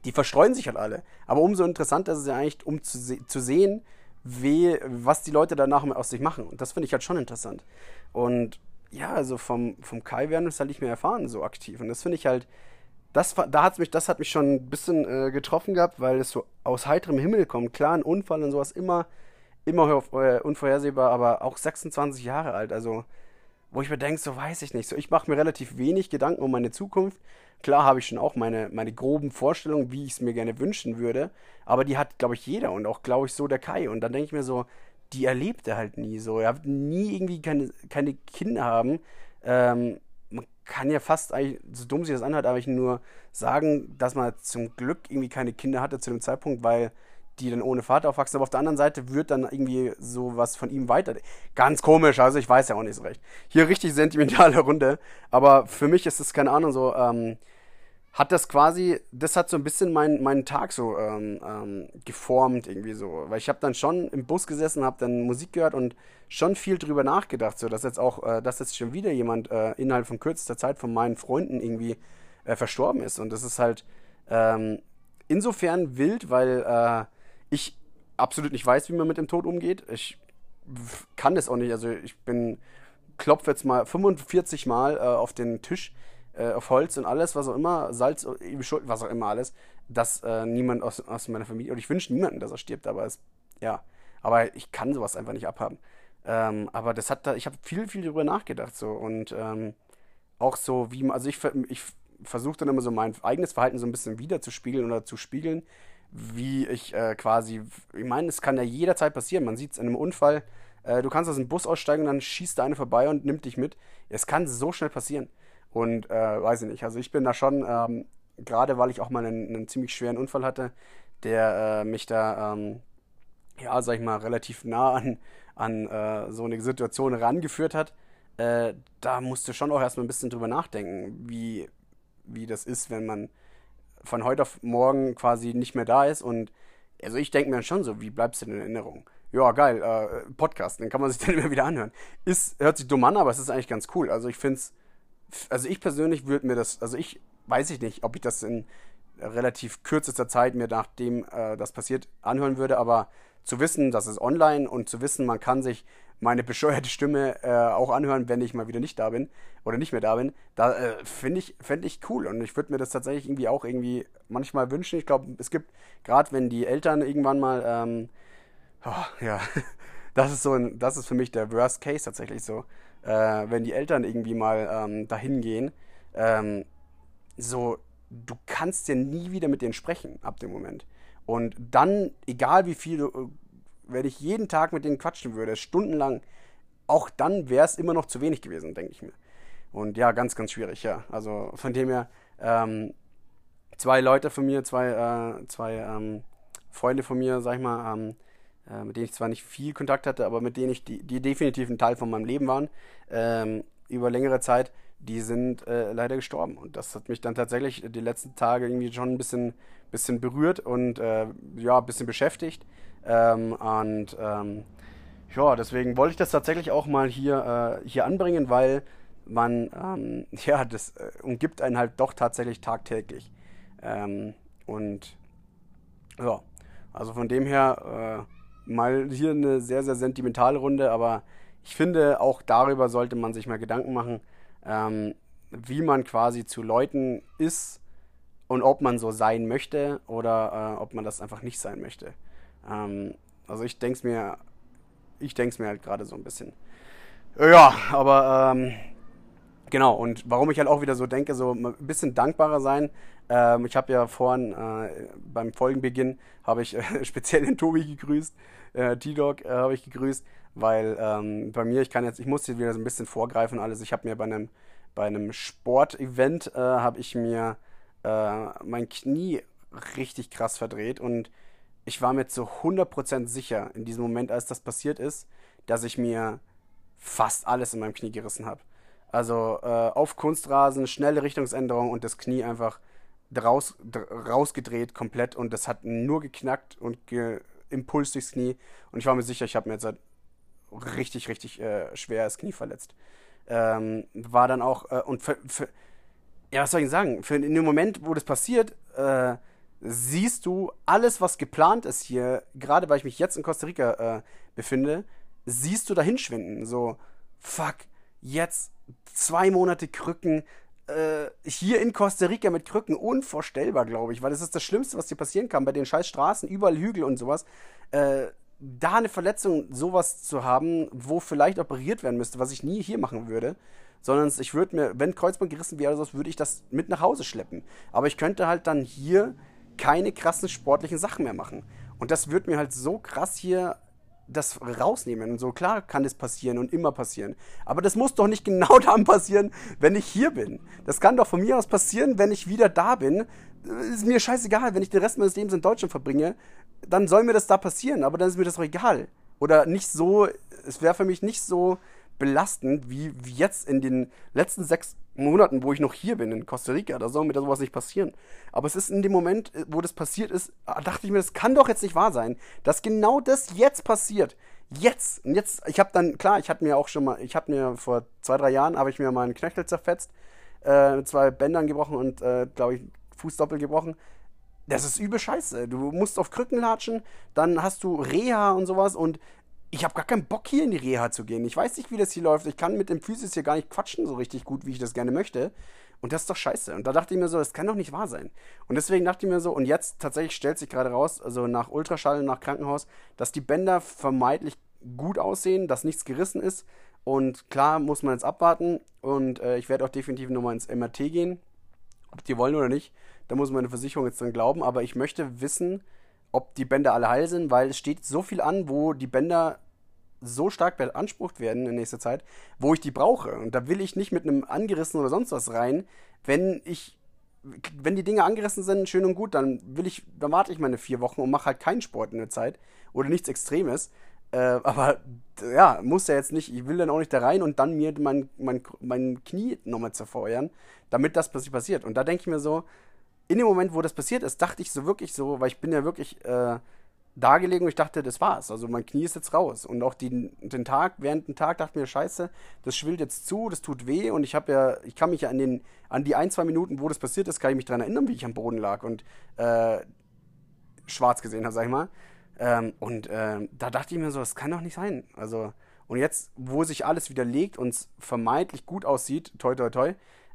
die verstreuen sich halt alle. Aber umso interessanter ist es ja eigentlich, um zu, se zu sehen, wie, was die Leute danach aus sich machen. Und das finde ich halt schon interessant. Und ja, also vom, vom Kai werden wir es halt nicht mehr erfahren, so aktiv. Und das finde ich halt, das, da hat's mich, das hat mich schon ein bisschen äh, getroffen gehabt, weil es so aus heiterem Himmel kommt. Klar, ein Unfall und sowas immer, immer äh, unvorhersehbar, aber auch 26 Jahre alt. Also, wo ich mir denke, so weiß ich nicht. So, ich mache mir relativ wenig Gedanken um meine Zukunft. Klar habe ich schon auch meine, meine groben Vorstellungen, wie ich es mir gerne wünschen würde, aber die hat, glaube ich, jeder und auch, glaube ich, so der Kai. Und dann denke ich mir so, die erlebt er halt nie so. Er wird nie irgendwie keine, keine Kinder haben. Ähm, kann ja fast eigentlich, so dumm sich das anhört, aber ich nur sagen, dass man zum Glück irgendwie keine Kinder hatte zu dem Zeitpunkt, weil die dann ohne Vater aufwachsen. Aber auf der anderen Seite wird dann irgendwie sowas von ihm weiter. Ganz komisch, also ich weiß ja auch nicht so recht. Hier richtig sentimentale Runde. Aber für mich ist es, keine Ahnung, so, ähm, hat das quasi, das hat so ein bisschen meinen mein Tag so ähm, ähm, geformt irgendwie so. Weil ich habe dann schon im Bus gesessen, habe dann Musik gehört und schon viel drüber nachgedacht, so dass jetzt auch, äh, dass jetzt schon wieder jemand äh, innerhalb von kürzester Zeit von meinen Freunden irgendwie äh, verstorben ist. Und das ist halt ähm, insofern wild, weil äh, ich absolut nicht weiß, wie man mit dem Tod umgeht. Ich kann das auch nicht. Also ich bin, klopfe jetzt mal 45 Mal äh, auf den Tisch, äh, auf Holz und alles, was auch immer, Salz, was auch immer alles, dass äh, niemand aus, aus meiner Familie, und ich wünsche niemanden, dass er stirbt, aber es, ja, aber ich kann sowas einfach nicht abhaben. Ähm, aber das hat da, ich habe viel, viel darüber nachgedacht so und ähm, auch so, wie also ich, ich versuche dann immer so mein eigenes Verhalten so ein bisschen wiederzuspiegeln oder zu spiegeln wie ich äh, quasi, ich meine, es kann ja jederzeit passieren. Man sieht es in einem Unfall. Äh, du kannst aus dem Bus aussteigen und dann schießt da eine vorbei und nimmt dich mit. Es kann so schnell passieren. Und äh, weiß ich nicht. Also ich bin da schon, ähm, gerade weil ich auch mal einen, einen, ziemlich schweren Unfall hatte, der äh, mich da, ähm, ja, sag ich mal, relativ nah an, an äh, so eine Situation rangeführt hat. Äh, da musst du schon auch erstmal ein bisschen drüber nachdenken, wie, wie das ist, wenn man von heute auf morgen quasi nicht mehr da ist. Und also ich denke mir schon so, wie bleibst du denn in Erinnerung? Ja, geil, äh, Podcast, den kann man sich dann immer wieder anhören. Ist, hört sich dumm an, aber es ist eigentlich ganz cool. Also ich finde es, also ich persönlich würde mir das, also ich weiß ich nicht, ob ich das in relativ kürzester Zeit mir nachdem äh, das passiert anhören würde, aber zu wissen, dass es online und zu wissen, man kann sich meine bescheuerte Stimme äh, auch anhören, wenn ich mal wieder nicht da bin oder nicht mehr da bin, da äh, finde ich, fände ich cool. Und ich würde mir das tatsächlich irgendwie auch irgendwie manchmal wünschen. Ich glaube, es gibt, gerade wenn die Eltern irgendwann mal, ähm, oh, ja, das ist so ein, das ist für mich der Worst Case tatsächlich so. Äh, wenn die Eltern irgendwie mal ähm, dahin gehen, ähm, so, du kannst ja nie wieder mit denen sprechen ab dem Moment. Und dann, egal wie viel, äh, wenn ich jeden Tag mit denen quatschen würde, stundenlang, auch dann wäre es immer noch zu wenig gewesen, denke ich mir. Und ja, ganz, ganz schwierig, ja. Also von dem her, ähm, zwei Leute von mir, zwei, äh, zwei ähm, Freunde von mir, sag ich mal, ähm, äh, mit denen ich zwar nicht viel Kontakt hatte, aber mit denen ich, die, die definitiv ein Teil von meinem Leben waren, ähm, über längere Zeit, die sind äh, leider gestorben. Und das hat mich dann tatsächlich die letzten Tage irgendwie schon ein bisschen, bisschen berührt und äh, ja, ein bisschen beschäftigt. Ähm, und ähm, ja, deswegen wollte ich das tatsächlich auch mal hier, äh, hier anbringen, weil man, ähm, ja, das äh, umgibt einen halt doch tatsächlich tagtäglich. Ähm, und ja, also von dem her äh, mal hier eine sehr, sehr sentimentale Runde, aber ich finde, auch darüber sollte man sich mal Gedanken machen, ähm, wie man quasi zu Leuten ist und ob man so sein möchte oder äh, ob man das einfach nicht sein möchte. Ähm, also ich denke es mir, ich denke es mir halt gerade so ein bisschen. Ja, aber ähm, genau, und warum ich halt auch wieder so denke, so ein bisschen dankbarer sein. Ähm, ich habe ja vorhin äh, beim Folgenbeginn habe ich äh, speziell den Tobi gegrüßt, äh, T-Dog äh, habe ich gegrüßt, weil ähm, bei mir, ich kann jetzt, ich muss hier wieder so ein bisschen vorgreifen alles. Ich habe mir bei einem bei einem Sportevent äh, habe ich mir äh, mein Knie richtig krass verdreht und ich war mir zu 100% sicher in diesem Moment, als das passiert ist, dass ich mir fast alles in meinem Knie gerissen habe. Also äh, auf Kunstrasen, schnelle Richtungsänderung und das Knie einfach raus, rausgedreht komplett und das hat nur geknackt und ge Impuls durchs Knie und ich war mir sicher, ich habe mir jetzt halt richtig, richtig äh, schwer das Knie verletzt. Ähm, war dann auch, äh, und für, für, ja, was soll ich sagen, für, in dem Moment, wo das passiert, äh, siehst du alles, was geplant ist hier, gerade weil ich mich jetzt in Costa Rica äh, befinde, siehst du dahin schwinden. So, fuck, jetzt zwei Monate Krücken, äh, hier in Costa Rica mit Krücken, unvorstellbar, glaube ich, weil das ist das Schlimmste, was dir passieren kann bei den scheiß Straßen, überall Hügel und sowas. Äh, da eine Verletzung, sowas zu haben, wo vielleicht operiert werden müsste, was ich nie hier machen würde, sondern ich würde mir, wenn Kreuzband gerissen wäre, so, würde ich das mit nach Hause schleppen. Aber ich könnte halt dann hier keine krassen sportlichen Sachen mehr machen. Und das würde mir halt so krass hier das rausnehmen. Und so, klar kann das passieren und immer passieren. Aber das muss doch nicht genau dann passieren, wenn ich hier bin. Das kann doch von mir aus passieren, wenn ich wieder da bin. Ist mir scheißegal, wenn ich den Rest meines Lebens in Deutschland verbringe, dann soll mir das da passieren, aber dann ist mir das doch egal. Oder nicht so, es wäre für mich nicht so belastend wie, jetzt in den letzten sechs Monaten, wo ich noch hier bin in Costa Rica. Da soll mir sowas nicht passieren. Aber es ist in dem Moment, äh, wo das passiert ist, ah, dachte ich mir, das kann doch jetzt nicht wahr sein, dass genau das jetzt passiert. Jetzt. Und jetzt, ich habe dann, klar, ich hatte mir auch schon mal, ich habe mir vor zwei, drei Jahren, habe ich mir mal einen Knöchel zerfetzt, äh, mit zwei Bändern gebrochen und, äh, glaube ich, Fußdoppel gebrochen. Das ist übel scheiße. Du musst auf Krücken latschen, dann hast du Reha und sowas und ich habe gar keinen Bock hier in die Reha zu gehen. Ich weiß nicht, wie das hier läuft. Ich kann mit dem Physis hier gar nicht quatschen so richtig gut, wie ich das gerne möchte. Und das ist doch scheiße. Und da dachte ich mir so, das kann doch nicht wahr sein. Und deswegen dachte ich mir so, und jetzt tatsächlich stellt sich gerade raus, also nach Ultraschall, nach Krankenhaus, dass die Bänder vermeintlich gut aussehen, dass nichts gerissen ist. Und klar muss man jetzt abwarten. Und äh, ich werde auch definitiv nochmal ins MRT gehen. Ob die wollen oder nicht, da muss meine Versicherung jetzt dann glauben. Aber ich möchte wissen, ob die Bänder alle heil sind, weil es steht so viel an, wo die Bänder so stark beansprucht werden in nächster Zeit, wo ich die brauche. Und da will ich nicht mit einem angerissen oder sonst was rein. Wenn ich, wenn die Dinge angerissen sind, schön und gut, dann will ich, dann warte ich meine vier Wochen und mache halt keinen Sport in der Zeit oder nichts Extremes. Äh, aber ja, muss ja jetzt nicht, ich will dann auch nicht da rein und dann mir mein, mein, mein Knie nochmal zerfeuern, damit das passiert. Und da denke ich mir so, in dem Moment, wo das passiert ist, dachte ich so wirklich so, weil ich bin ja wirklich äh, da gelegen und ich dachte, das war's. Also mein Knie ist jetzt raus. Und auch die, den Tag, während dem Tag dachte ich mir, scheiße, das schwillt jetzt zu, das tut weh und ich habe ja, ich kann mich ja an den, an die ein, zwei Minuten, wo das passiert ist, kann ich mich daran erinnern, wie ich am Boden lag und äh, schwarz gesehen habe, sag ich mal. Ähm, und äh, da dachte ich mir so, das kann doch nicht sein. Also, und jetzt, wo sich alles wieder legt und es vermeintlich gut aussieht, toi toi toi,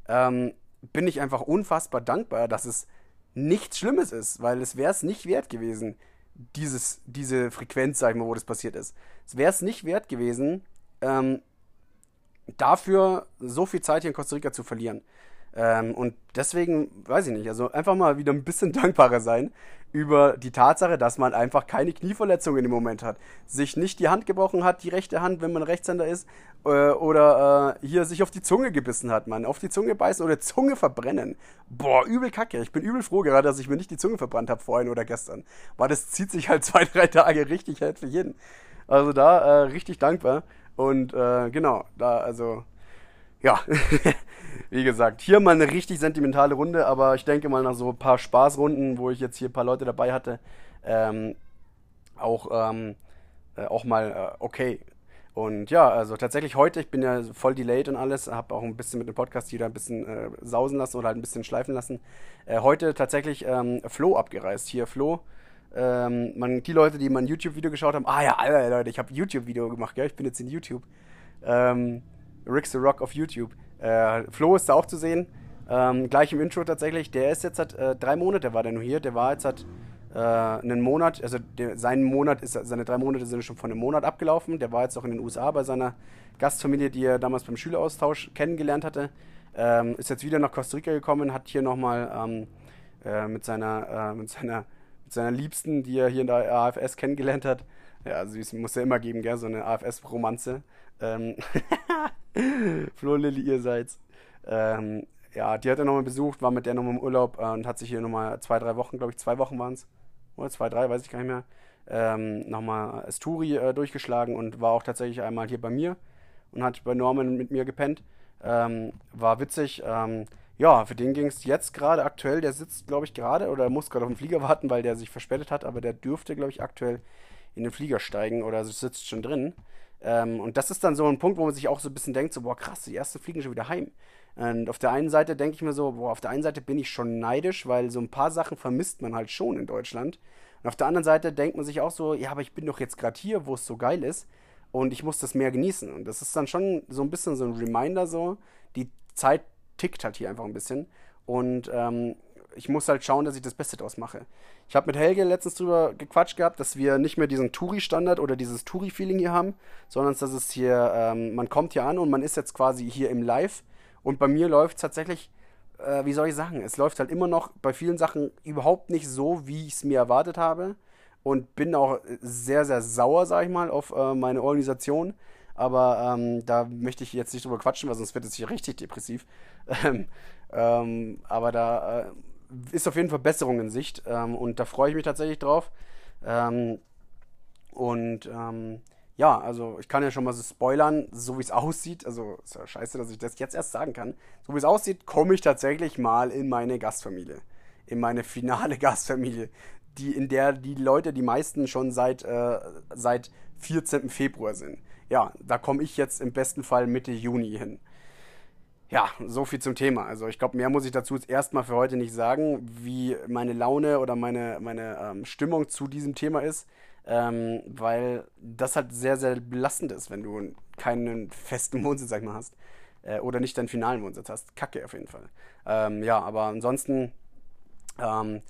ähm, bin ich einfach unfassbar dankbar, dass es nichts Schlimmes ist, weil es wäre es nicht wert gewesen, dieses, diese Frequenz, sag ich mal, wo das passiert ist. Es wäre es nicht wert gewesen, ähm, dafür so viel Zeit hier in Costa Rica zu verlieren. Ähm, und deswegen, weiß ich nicht, also einfach mal wieder ein bisschen dankbarer sein über die Tatsache, dass man einfach keine Knieverletzungen im Moment hat. Sich nicht die Hand gebrochen hat, die rechte Hand, wenn man Rechtshänder ist, äh, oder äh, hier sich auf die Zunge gebissen hat, man. Auf die Zunge beißen oder Zunge verbrennen. Boah, übel kacke. Ich bin übel froh gerade, dass ich mir nicht die Zunge verbrannt habe vorhin oder gestern. Weil das zieht sich halt zwei, drei Tage richtig heftig hin. Also da äh, richtig dankbar. Und äh, genau, da also ja, wie gesagt, hier mal eine richtig sentimentale Runde, aber ich denke mal nach so ein paar Spaßrunden, wo ich jetzt hier ein paar Leute dabei hatte, ähm, auch, ähm, äh, auch mal äh, okay. Und ja, also tatsächlich heute, ich bin ja voll delayed und alles, habe auch ein bisschen mit dem Podcast wieder ein bisschen äh, sausen lassen oder halt ein bisschen schleifen lassen. Äh, heute tatsächlich ähm, Flo abgereist. Hier Flo. Ähm, man, die Leute, die mein YouTube-Video geschaut haben, ah ja, Leute, ich habe YouTube-Video gemacht, gell? ich bin jetzt in YouTube. Ähm, Rick the Rock auf YouTube. Äh, Flo ist da auch zu sehen. Ähm, gleich im Intro tatsächlich. Der ist jetzt seit äh, drei Monate war der nur hier. Der war jetzt seit äh, einen Monat, also der, sein Monat ist, seine drei Monate sind schon von einem Monat abgelaufen. Der war jetzt auch in den USA bei seiner Gastfamilie, die er damals beim Schüleraustausch kennengelernt hatte. Ähm, ist jetzt wieder nach Costa Rica gekommen, hat hier nochmal ähm, äh, mit, seiner, äh, mit, seiner, mit seiner Liebsten, die er hier in der AFS kennengelernt hat. Ja, also es muss ja immer geben, gell, so eine AFS-Romanze. Ähm Flo Lilly, ihr seid's. Ähm, ja, die hat er nochmal besucht, war mit der nochmal im Urlaub äh, und hat sich hier nochmal zwei, drei Wochen, glaube ich, zwei Wochen waren es. Oder zwei, drei, weiß ich gar nicht mehr. Ähm, nochmal Asturi äh, durchgeschlagen und war auch tatsächlich einmal hier bei mir und hat bei Norman mit mir gepennt. Ähm, war witzig. Ähm, ja, für den ging es jetzt gerade aktuell. Der sitzt, glaube ich, gerade oder muss gerade auf den Flieger warten, weil der sich verspätet hat, aber der dürfte, glaube ich, aktuell in den Flieger steigen oder sitzt schon drin. Ähm, und das ist dann so ein Punkt, wo man sich auch so ein bisschen denkt, so, boah, krass, die ersten fliegen schon wieder heim. Und auf der einen Seite denke ich mir so, boah, auf der einen Seite bin ich schon neidisch, weil so ein paar Sachen vermisst man halt schon in Deutschland. Und auf der anderen Seite denkt man sich auch so, ja, aber ich bin doch jetzt gerade hier, wo es so geil ist und ich muss das mehr genießen. Und das ist dann schon so ein bisschen so ein Reminder so, die Zeit tickt halt hier einfach ein bisschen. Und ähm, ich muss halt schauen, dass ich das Beste draus mache. Ich habe mit Helge letztens drüber gequatscht gehabt, dass wir nicht mehr diesen Touri-Standard oder dieses Touri-Feeling hier haben, sondern dass es hier, ähm, man kommt hier an und man ist jetzt quasi hier im Live. Und bei mir läuft es tatsächlich, äh, wie soll ich sagen, es läuft halt immer noch bei vielen Sachen überhaupt nicht so, wie ich es mir erwartet habe. Und bin auch sehr, sehr sauer, sag ich mal, auf äh, meine Organisation. Aber ähm, da möchte ich jetzt nicht drüber quatschen, weil sonst wird es hier richtig depressiv. Ähm, ähm, aber da äh, ist auf jeden Fall Besserung in Sicht ähm, und da freue ich mich tatsächlich drauf. Ähm, und ähm, ja, also ich kann ja schon mal so spoilern, so wie es aussieht, also ist ja scheiße, dass ich das jetzt erst sagen kann, so wie es aussieht, komme ich tatsächlich mal in meine Gastfamilie, in meine finale Gastfamilie, die, in der die Leute, die meisten schon seit, äh, seit 14. Februar sind. Ja, da komme ich jetzt im besten Fall Mitte Juni hin. Ja, so viel zum Thema. Also ich glaube, mehr muss ich dazu jetzt erstmal für heute nicht sagen, wie meine Laune oder meine, meine ähm, Stimmung zu diesem Thema ist, ähm, weil das halt sehr, sehr belastend ist, wenn du keinen festen Wohnsitz, sag ich mal, hast. Äh, oder nicht deinen finalen Wohnsitz hast. Kacke auf jeden Fall. Ähm, ja, aber ansonsten, ähm,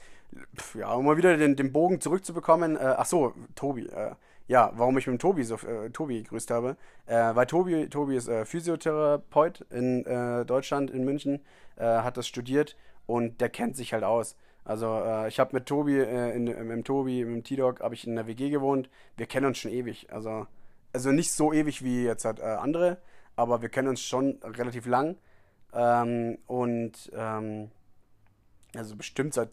ja, um mal wieder den, den Bogen zurückzubekommen, äh, ach so, Tobi, äh, ja, warum ich mit Tobi so äh, Tobi gegrüßt habe. Äh, weil Tobi, Tobi ist äh, Physiotherapeut in äh, Deutschland, in München, äh, hat das studiert und der kennt sich halt aus. Also äh, ich habe mit Tobi, in, mit dem Tobi, mit dem T-Dog, habe ich in der WG gewohnt. Wir kennen uns schon ewig. Also, also nicht so ewig wie jetzt halt andere, aber wir kennen uns schon relativ lang. Ähm, und ähm, also bestimmt seit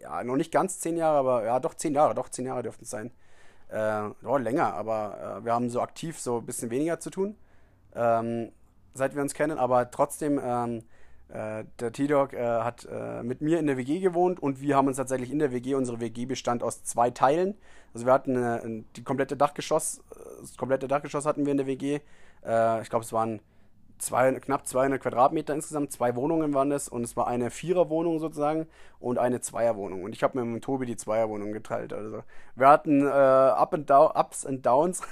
ja, noch nicht ganz zehn Jahre, aber ja, doch zehn Jahre, doch zehn Jahre dürften es sein. Äh, oh, länger, aber äh, wir haben so aktiv so ein bisschen weniger zu tun, ähm, seit wir uns kennen. Aber trotzdem, ähm, äh, der T-Dog äh, hat äh, mit mir in der WG gewohnt und wir haben uns tatsächlich in der WG, unsere WG bestand aus zwei Teilen. Also wir hatten äh, die komplette Dachgeschoss, das komplette Dachgeschoss hatten wir in der WG. ich glaube, es waren zwei, knapp 200 Quadratmeter insgesamt, zwei Wohnungen waren das und es war eine Viererwohnung sozusagen und eine Zweierwohnung. Und ich habe mit Tobi die Zweierwohnung geteilt. Also wir hatten äh, Up and Down, Ups and Downs,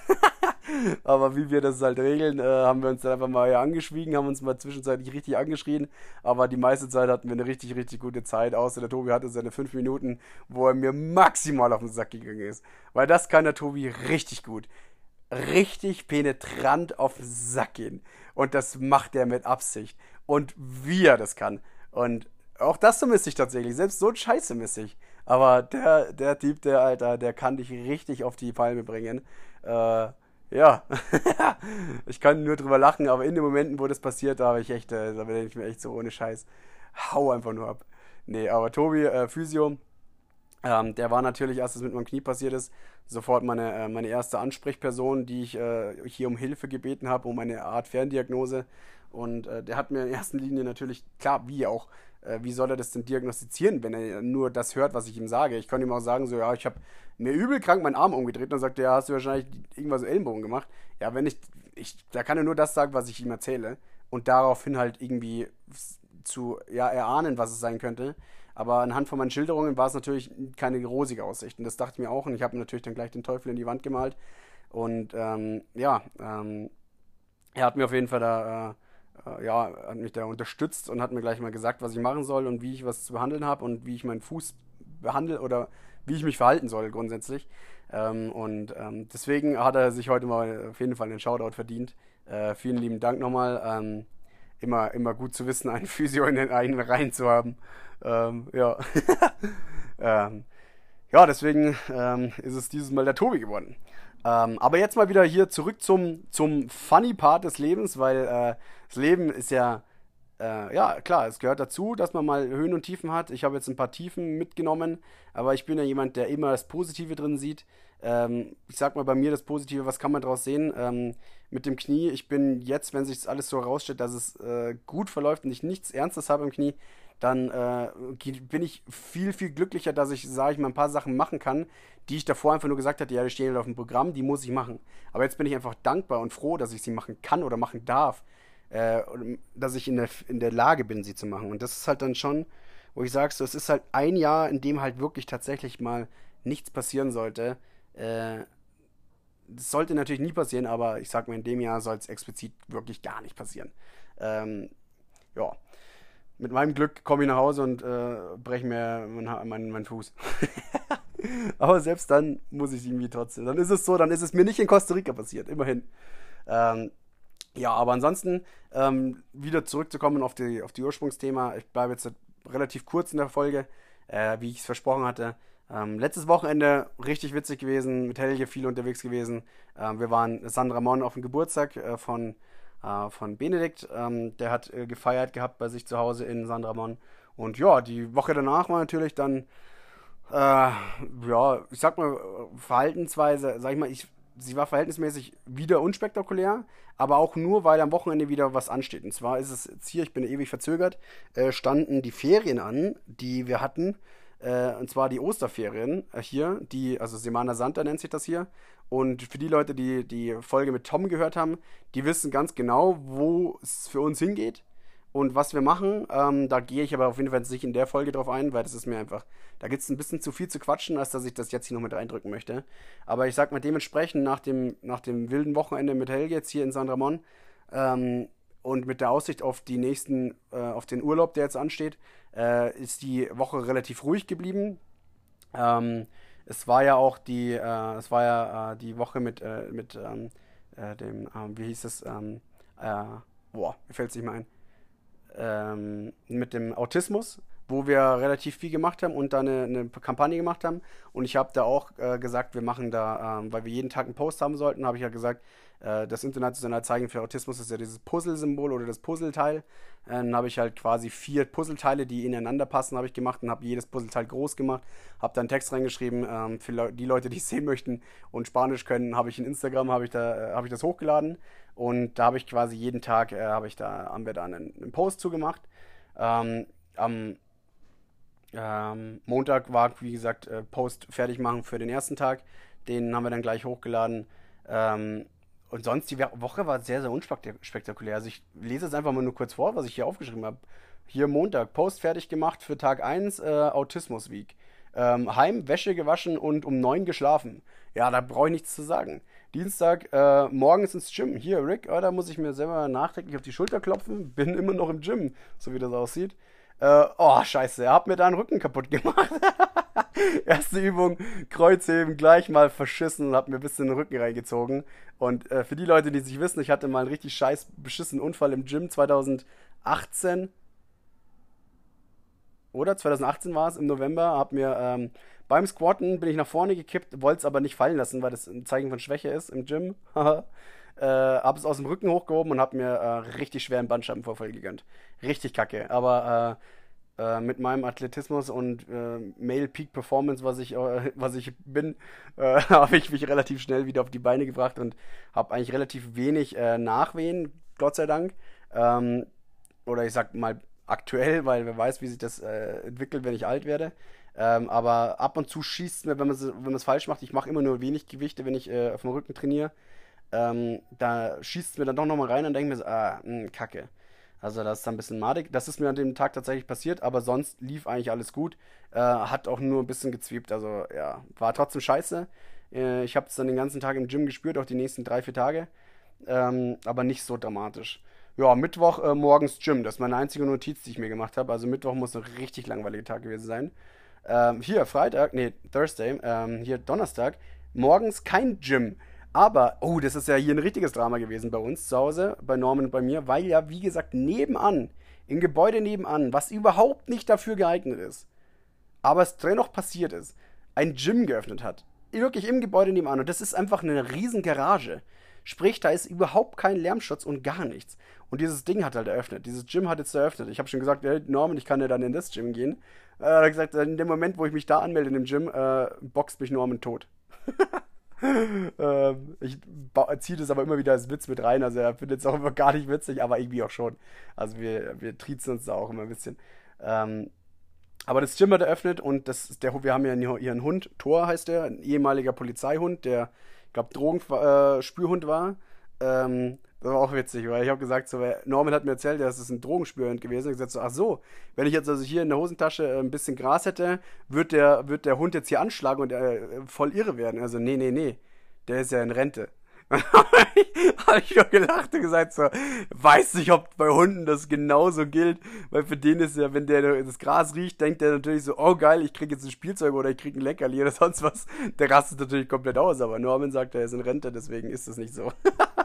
aber wie wir das halt regeln, äh, haben wir uns dann einfach mal hier angeschwiegen, haben uns mal zwischenzeitlich richtig angeschrien, aber die meiste Zeit hatten wir eine richtig, richtig gute Zeit, außer der Tobi hatte seine fünf Minuten, wo er mir maximal auf den Sack gegangen ist. Weil das kann der Tobi richtig gut richtig penetrant auf den Sack gehen. Und das macht er mit Absicht. Und wie er das kann. Und auch das vermisse ich tatsächlich. Selbst so ein Scheiße misse ich. Aber der, der Typ, der Alter, der kann dich richtig auf die Palme bringen. Äh, ja, ich kann nur drüber lachen, aber in den Momenten, wo das passiert, da habe ich echt, äh, da bin ich mir echt so ohne Scheiß. Hau einfach nur ab. Nee, aber Tobi, äh, Physio, ähm, der war natürlich, als es mit meinem Knie passiert ist, sofort meine, äh, meine erste Ansprechperson, die ich äh, hier um Hilfe gebeten habe, um eine Art Ferndiagnose. Und äh, der hat mir in erster Linie natürlich, klar, wie auch, äh, wie soll er das denn diagnostizieren, wenn er nur das hört, was ich ihm sage? Ich konnte ihm auch sagen, so, ja, ich habe mir übel krank meinen Arm umgedreht und dann sagt ja, hast du wahrscheinlich irgendwas im Ellenbogen gemacht. Ja, wenn ich, ich, da kann er nur das sagen, was ich ihm erzähle und daraufhin halt irgendwie zu, ja, erahnen, was es sein könnte. Aber anhand von meinen Schilderungen war es natürlich keine rosige Aussicht. Und das dachte ich mir auch. Und ich habe natürlich dann gleich den Teufel in die Wand gemalt. Und ähm, ja, ähm, er hat mir auf jeden Fall da äh, ja, hat mich da unterstützt und hat mir gleich mal gesagt, was ich machen soll und wie ich was zu behandeln habe und wie ich meinen Fuß behandle oder wie ich mich verhalten soll grundsätzlich. Ähm, und ähm, deswegen hat er sich heute mal auf jeden Fall einen Shoutout verdient. Äh, vielen lieben Dank nochmal. Ähm, immer, immer gut zu wissen, einen Physio in den eigenen Reihen zu haben. Ähm, ja. Ähm, ja, deswegen ähm, ist es dieses Mal der Tobi geworden. Ähm, aber jetzt mal wieder hier zurück zum, zum funny Part des Lebens, weil äh, das Leben ist ja, äh, ja klar, es gehört dazu, dass man mal Höhen und Tiefen hat. Ich habe jetzt ein paar Tiefen mitgenommen, aber ich bin ja jemand, der immer das Positive drin sieht. Ähm, ich sag mal bei mir das Positive, was kann man daraus sehen? Ähm, mit dem Knie, ich bin jetzt, wenn sich alles so herausstellt, dass es äh, gut verläuft und ich nichts Ernstes habe im Knie, dann äh, bin ich viel, viel glücklicher, dass ich, sage ich mal, ein paar Sachen machen kann, die ich davor einfach nur gesagt hatte, ja, die stehen halt auf dem Programm, die muss ich machen. Aber jetzt bin ich einfach dankbar und froh, dass ich sie machen kann oder machen darf. Äh, dass ich in der, in der Lage bin, sie zu machen. Und das ist halt dann schon, wo ich sage, so, es ist halt ein Jahr, in dem halt wirklich tatsächlich mal nichts passieren sollte. Äh, das sollte natürlich nie passieren, aber ich sag mal, in dem Jahr soll es explizit wirklich gar nicht passieren. Ähm, ja mit meinem Glück komme ich nach Hause und äh, breche mir meinen mein, mein Fuß. Aber selbst dann muss ich irgendwie trotzdem. Dann ist es so, dann ist es mir nicht in Costa Rica passiert, immerhin. Ähm, ja, aber ansonsten, ähm, wieder zurückzukommen auf die, auf die Ursprungsthema. Ich bleibe jetzt relativ kurz in der Folge, äh, wie ich es versprochen hatte. Ähm, letztes Wochenende richtig witzig gewesen, mit Helge viel unterwegs gewesen. Ähm, wir waren San Ramon auf dem Geburtstag äh, von äh, von Benedikt. Ähm, der hat äh, gefeiert gehabt bei sich zu Hause in San Ramon. Und ja, die Woche danach war natürlich dann, äh, ja, ich sag mal, Verhaltensweise, sag ich mal, ich, sie war verhältnismäßig wieder unspektakulär, aber auch nur, weil am Wochenende wieder was ansteht. Und zwar ist es jetzt hier, ich bin ewig verzögert, äh, standen die Ferien an, die wir hatten. Äh, und zwar die Osterferien äh, hier, die, also Semana Santa nennt sich das hier. Und für die Leute, die die Folge mit Tom gehört haben, die wissen ganz genau, wo es für uns hingeht und was wir machen. Ähm, da gehe ich aber auf jeden Fall nicht in der Folge drauf ein, weil das ist mir einfach, da gibt es ein bisschen zu viel zu quatschen, als dass ich das jetzt hier noch mit reindrücken möchte. Aber ich sag mal dementsprechend nach dem, nach dem wilden Wochenende mit Helge jetzt hier in San Ramon ähm, und mit der Aussicht auf die nächsten, äh, auf den Urlaub, der jetzt ansteht, äh, ist die Woche relativ ruhig geblieben. Ähm, es war ja auch die, äh, es war ja äh, die Woche mit, äh, mit ähm, äh, dem, ähm, wie hieß es, ähm, äh, boah, mir fällt es nicht mehr ein, ähm, mit dem Autismus, wo wir relativ viel gemacht haben und da eine, eine Kampagne gemacht haben. Und ich habe da auch äh, gesagt, wir machen da, ähm, weil wir jeden Tag einen Post haben sollten, habe ich ja gesagt, äh, das internationale Zeichen für Autismus ist ja dieses Puzzle-Symbol oder das Puzzleteil. Äh, dann habe ich halt quasi vier Puzzleteile, die ineinander passen, habe ich gemacht und habe jedes Puzzleteil groß gemacht. Habe da einen Text reingeschrieben. Ähm, für die Leute, die es sehen möchten und Spanisch können, habe ich in Instagram, habe ich, da, äh, hab ich das hochgeladen. Und da habe ich quasi jeden Tag, habe ich da, haben wir da einen, einen Post zugemacht. Ähm, am ähm, Montag war, wie gesagt, Post fertig machen für den ersten Tag. Den haben wir dann gleich hochgeladen. Ähm, und sonst, die Woche war sehr, sehr unspektakulär. Also ich lese es einfach mal nur kurz vor, was ich hier aufgeschrieben habe. Hier Montag, Post fertig gemacht für Tag 1, äh, Autismus Week. Ähm, Heim, Wäsche gewaschen und um 9 geschlafen. Ja, da brauche ich nichts zu sagen. Dienstag, äh, morgens ins Gym. Hier, Rick, oh, da muss ich mir selber nachträglich auf die Schulter klopfen. Bin immer noch im Gym, so wie das aussieht. Äh, oh, scheiße, er hat mir da einen Rücken kaputt gemacht. Erste Übung, Kreuzheben, gleich mal verschissen und hab mir ein bisschen den Rücken reingezogen. Und äh, für die Leute, die sich wissen, ich hatte mal einen richtig scheiß beschissenen Unfall im Gym 2018. Oder 2018 war es, im November, hab mir ähm, beim Squatten bin ich nach vorne gekippt, wollte es aber nicht fallen lassen, weil das ein Zeichen von Schwäche ist im Gym. äh, hab es aus dem Rücken hochgehoben und hab mir äh, richtig schweren Bandscheibenvorfall gegönnt. Richtig kacke. Aber äh, äh, mit meinem Athletismus und äh, Male Peak Performance, was ich, äh, was ich bin, äh, habe ich mich relativ schnell wieder auf die Beine gebracht und habe eigentlich relativ wenig äh, Nachwehen, Gott sei Dank. Ähm, oder ich sag mal aktuell, weil wer weiß, wie sich das entwickelt, wenn ich alt werde. Ähm, aber ab und zu schießt mir, wenn man es wenn falsch macht, ich mache immer nur wenig Gewichte, wenn ich auf dem Rücken trainiere. Ähm, da schießt es mir dann doch nochmal rein und denke mir so, ah, mh, kacke. Also das ist dann ein bisschen madig. Das ist mir an dem Tag tatsächlich passiert, aber sonst lief eigentlich alles gut. Äh, hat auch nur ein bisschen gezwiebt. Also ja, war trotzdem scheiße. Äh, ich habe es dann den ganzen Tag im Gym gespürt, auch die nächsten drei, vier Tage. Ähm, aber nicht so dramatisch. Ja, Mittwoch äh, morgens Gym. Das ist meine einzige Notiz, die ich mir gemacht habe. Also Mittwoch muss ein richtig langweiliger Tag gewesen sein. Ähm, hier, Freitag, nee, Thursday, ähm, hier Donnerstag, morgens kein Gym. Aber, oh, das ist ja hier ein richtiges Drama gewesen bei uns zu Hause, bei Norman und bei mir, weil ja, wie gesagt, nebenan, im Gebäude nebenan, was überhaupt nicht dafür geeignet ist, aber es dennoch passiert ist, ein Gym geöffnet hat. Wirklich im Gebäude nebenan. Und das ist einfach eine riesen Garage. Sprich, da ist überhaupt kein Lärmschutz und gar nichts. Und dieses Ding hat halt eröffnet. Dieses Gym hat jetzt eröffnet. Ich habe schon gesagt, hey, Norman, ich kann ja dann in das Gym gehen. Äh, er hat gesagt, in dem Moment, wo ich mich da anmelde in dem Gym, äh, boxt mich Norman tot. ähm, ich ziehe das aber immer wieder als Witz mit rein. Also er findet es auch immer gar nicht witzig, aber irgendwie auch schon. Also wir, wir triezen uns da auch immer ein bisschen. Ähm, aber das Gym hat eröffnet und das, der, wir haben ja hier einen Hund, Thor heißt der, ein ehemaliger Polizeihund, der, ich glaube, Drogenspürhund äh, war. Ähm, das war auch witzig, weil ich habe gesagt, so, Norman hat mir erzählt, dass es ein Drogenspürhund gewesen. Ich gesagt so, ach so, wenn ich jetzt also hier in der Hosentasche äh, ein bisschen Gras hätte, wird der, wird der Hund jetzt hier anschlagen und äh, voll irre werden. Also, nee, nee, nee, der ist ja in Rente. habe ich nur gelacht und gesagt so, weiß nicht, ob bei Hunden das genauso gilt, weil für den ist ja, wenn der das Gras riecht, denkt der natürlich so, oh geil, ich krieg jetzt ein Spielzeug oder ich krieg ein Leckerli oder sonst was. Der rastet natürlich komplett aus, aber Norman sagt, er ist in Rente, deswegen ist das nicht so.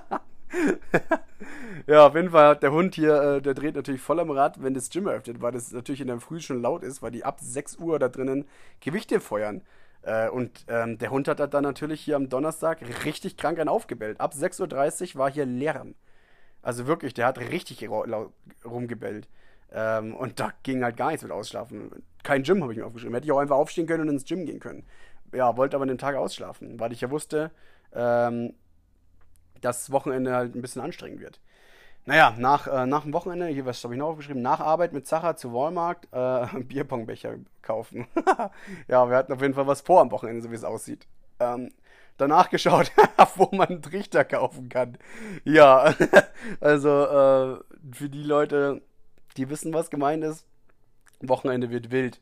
ja, auf jeden Fall hat der Hund hier, äh, der dreht natürlich voll am Rad, wenn das Gym eröffnet, weil das natürlich in der Früh schon laut ist, weil die ab 6 Uhr da drinnen Gewichte feuern. Äh, und ähm, der Hund hat dann natürlich hier am Donnerstag richtig krank einen aufgebellt. Ab 6.30 Uhr war hier Lärm. Also wirklich, der hat richtig rumgebellt. Ähm, und da ging halt gar nichts mit ausschlafen. Kein Gym habe ich mir aufgeschrieben. Hätte ich auch einfach aufstehen können und ins Gym gehen können. Ja, wollte aber an dem Tag ausschlafen, weil ich ja wusste, ähm, das Wochenende halt ein bisschen anstrengend wird. Naja, nach, äh, nach dem Wochenende, hier, was habe ich noch aufgeschrieben? Nach Arbeit mit Sacha zu Walmart äh, Bierpongbecher kaufen. ja, wir hatten auf jeden Fall was vor am Wochenende, so wie es aussieht. Ähm, danach geschaut, wo man einen Trichter kaufen kann. Ja, also äh, für die Leute, die wissen, was gemeint ist, Wochenende wird wild.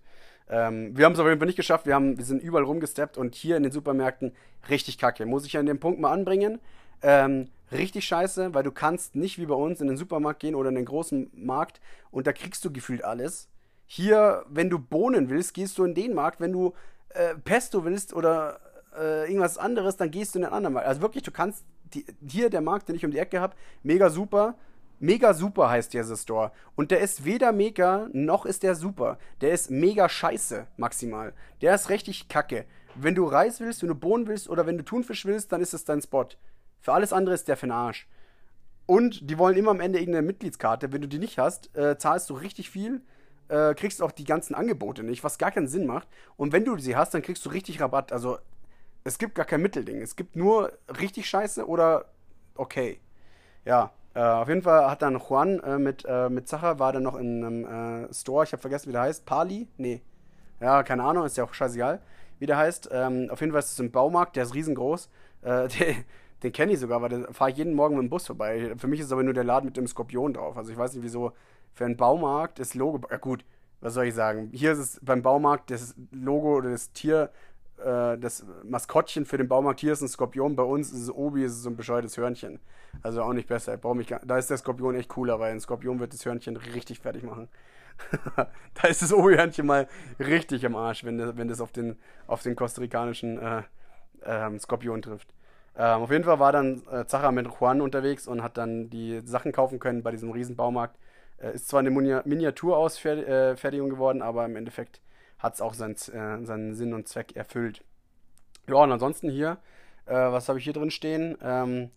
Ähm, wir haben es auf jeden Fall nicht geschafft. Wir, haben, wir sind überall rumgesteppt und hier in den Supermärkten richtig kacke. Muss ich an dem Punkt mal anbringen. Ähm, richtig scheiße, weil du kannst nicht wie bei uns in den Supermarkt gehen oder in den großen Markt und da kriegst du gefühlt alles. Hier, wenn du Bohnen willst, gehst du in den Markt. Wenn du äh, Pesto willst oder äh, irgendwas anderes, dann gehst du in den anderen Markt. Also wirklich, du kannst die, hier der Markt, den ich um die Ecke habe, mega super. Mega super heißt dieser Store. Und der ist weder mega, noch ist der super. Der ist mega scheiße, maximal. Der ist richtig kacke. Wenn du Reis willst, wenn du Bohnen willst oder wenn du Thunfisch willst, dann ist es dein Spot. Für alles andere ist der für den Arsch. Und die wollen immer am Ende irgendeine Mitgliedskarte. Wenn du die nicht hast, äh, zahlst du richtig viel, äh, kriegst auch die ganzen Angebote nicht, was gar keinen Sinn macht. Und wenn du sie hast, dann kriegst du richtig Rabatt. Also es gibt gar kein Mittelding. Es gibt nur richtig scheiße oder okay. Ja, äh, auf jeden Fall hat dann Juan äh, mit, äh, mit Sacher, war dann noch in einem äh, Store, ich habe vergessen, wie der heißt. Pali? Nee. Ja, keine Ahnung, ist ja auch scheißegal, wie der heißt. Ähm, auf jeden Fall ist es ein Baumarkt, der ist riesengroß. Äh, der, den kenne ich sogar, weil da fahre ich jeden Morgen mit dem Bus vorbei. Für mich ist aber nur der Laden mit dem Skorpion drauf. Also ich weiß nicht, wieso für einen Baumarkt das Logo. Ja gut, was soll ich sagen? Hier ist es beim Baumarkt das Logo oder das Tier, äh, das Maskottchen für den Baumarkt. Hier ist ein Skorpion. Bei uns ist es Obi, ist es so ein bescheuertes Hörnchen. Also auch nicht besser. Ich mich gar, da ist der Skorpion echt cooler, weil ein Skorpion wird das Hörnchen richtig fertig machen. da ist das O-Hörnchen mal richtig am Arsch, wenn, wenn das auf den, auf den kostarikanischen äh, ähm, Skorpion trifft. Ähm, auf jeden Fall war dann äh, Zacha mit Juan unterwegs und hat dann die Sachen kaufen können bei diesem riesen Baumarkt. Äh, ist zwar eine Miniaturausfertigung geworden, aber im Endeffekt hat es auch seinen, äh, seinen Sinn und Zweck erfüllt. Ja, und ansonsten hier, äh, was habe ich hier drin stehen? Ähm,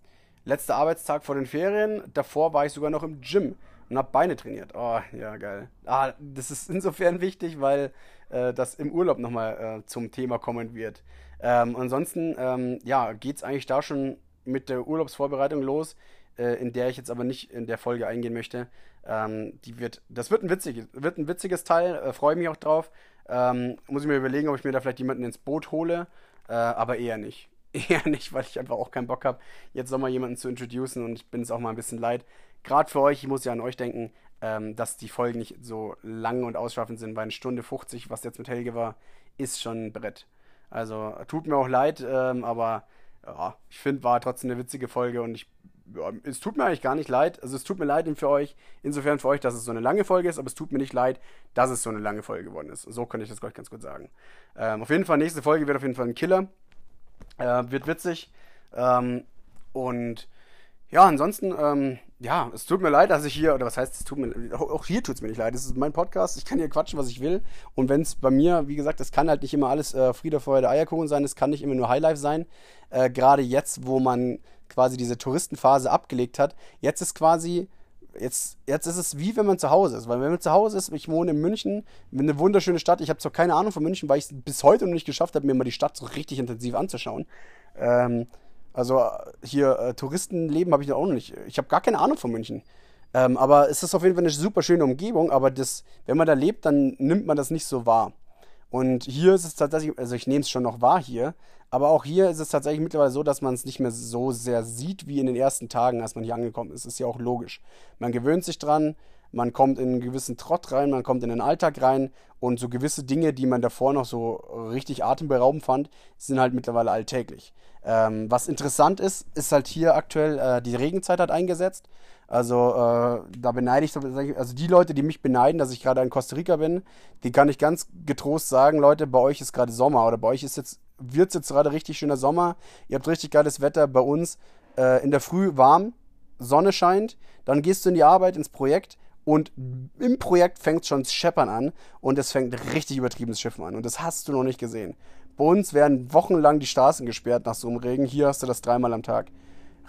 letzter Arbeitstag vor den Ferien. Davor war ich sogar noch im Gym und habe Beine trainiert. Oh, ja, geil. Ah, das ist insofern wichtig, weil äh, das im Urlaub nochmal äh, zum Thema kommen wird. Ähm, ansonsten, ähm, ja, geht es eigentlich da schon mit der Urlaubsvorbereitung los, äh, in der ich jetzt aber nicht in der Folge eingehen möchte. Ähm, die wird, das wird ein, witzig, wird ein witziges Teil, äh, freue mich auch drauf. Ähm, muss ich mir überlegen, ob ich mir da vielleicht jemanden ins Boot hole, äh, aber eher nicht. Eher nicht, weil ich einfach auch keinen Bock habe, jetzt nochmal jemanden zu introducen und ich bin es auch mal ein bisschen leid. Gerade für euch, ich muss ja an euch denken, ähm, dass die Folgen nicht so lang und ausschweifend sind, weil eine Stunde 50, was jetzt mit Helge war, ist schon ein Brett. Also tut mir auch leid, ähm, aber ja, ich finde, war trotzdem eine witzige Folge und ich ja, es tut mir eigentlich gar nicht leid. Also es tut mir leid für euch, insofern für euch, dass es so eine lange Folge ist, aber es tut mir nicht leid, dass es so eine lange Folge geworden ist. So könnte ich das gleich ganz gut sagen. Ähm, auf jeden Fall, nächste Folge wird auf jeden Fall ein Killer. Äh, wird witzig. Ähm, und ja, ansonsten, ähm, ja, es tut mir leid, dass ich hier, oder was heißt, es tut mir, auch hier tut es mir nicht leid. Es ist mein Podcast, ich kann hier quatschen, was ich will. Und wenn es bei mir, wie gesagt, es kann halt nicht immer alles äh, Friede, Freude, Eierkuchen sein, es kann nicht immer nur Highlife sein. Äh, Gerade jetzt, wo man quasi diese Touristenphase abgelegt hat. Jetzt ist quasi, jetzt, jetzt ist es wie wenn man zu Hause ist. Weil wenn man zu Hause ist, ich wohne in München, eine wunderschöne Stadt. Ich habe zwar keine Ahnung von München, weil ich es bis heute noch nicht geschafft habe, mir mal die Stadt so richtig intensiv anzuschauen. Ähm, also hier äh, Touristenleben habe ich auch noch nicht. Ich habe gar keine Ahnung von München. Ähm, aber es ist auf jeden Fall eine super schöne Umgebung, aber das, wenn man da lebt, dann nimmt man das nicht so wahr. Und hier ist es tatsächlich, also ich nehme es schon noch wahr hier, aber auch hier ist es tatsächlich mittlerweile so, dass man es nicht mehr so sehr sieht wie in den ersten Tagen, als man hier angekommen ist. Ist ja auch logisch. Man gewöhnt sich dran, man kommt in einen gewissen Trott rein, man kommt in den Alltag rein und so gewisse Dinge, die man davor noch so richtig atemberaubend fand, sind halt mittlerweile alltäglich. Ähm, was interessant ist, ist halt hier aktuell, äh, die Regenzeit hat eingesetzt. Also äh, da beneide ich, also die Leute, die mich beneiden, dass ich gerade in Costa Rica bin, die kann ich ganz getrost sagen, Leute, bei euch ist gerade Sommer oder bei euch ist jetzt, wird es jetzt gerade richtig schöner Sommer, ihr habt richtig geiles Wetter, bei uns äh, in der Früh warm, Sonne scheint, dann gehst du in die Arbeit, ins Projekt und im Projekt fängt es schon das Scheppern an und es fängt richtig übertriebenes Schiffen an und das hast du noch nicht gesehen. Bei uns werden wochenlang die Straßen gesperrt nach so einem Regen, hier hast du das dreimal am Tag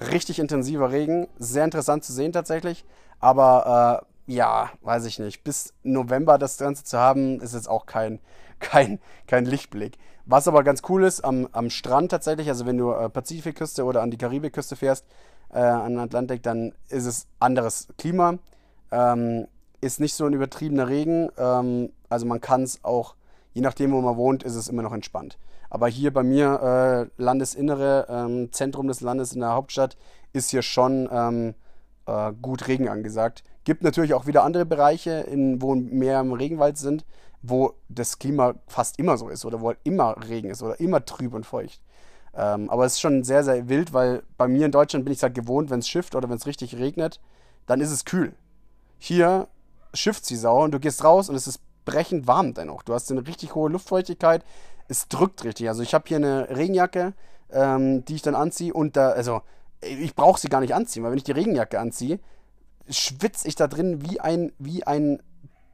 richtig intensiver Regen. Sehr interessant zu sehen tatsächlich. Aber äh, ja, weiß ich nicht. Bis November das Ganze zu haben, ist jetzt auch kein, kein, kein Lichtblick. Was aber ganz cool ist, am, am Strand tatsächlich, also wenn du äh, Pazifikküste oder an die Karibikküste fährst, äh, an den Atlantik, dann ist es anderes Klima. Ähm, ist nicht so ein übertriebener Regen. Ähm, also man kann es auch, je nachdem, wo man wohnt, ist es immer noch entspannt. Aber hier bei mir, äh, Landesinnere, ähm, Zentrum des Landes in der Hauptstadt, ist hier schon ähm, äh, gut Regen angesagt. Gibt natürlich auch wieder andere Bereiche, in, wo mehr im Regenwald sind, wo das Klima fast immer so ist oder wo halt immer Regen ist oder immer trüb und feucht. Ähm, aber es ist schon sehr, sehr wild, weil bei mir in Deutschland bin ich es halt gewohnt, wenn es schifft oder wenn es richtig regnet, dann ist es kühl. Hier schifft sie Sau und du gehst raus und es ist brechend warm dennoch. Du hast eine richtig hohe Luftfeuchtigkeit, es drückt richtig. Also ich habe hier eine Regenjacke, ähm, die ich dann anziehe und da, also ich brauche sie gar nicht anziehen, weil wenn ich die Regenjacke anziehe, schwitze ich da drin wie ein, wie ein,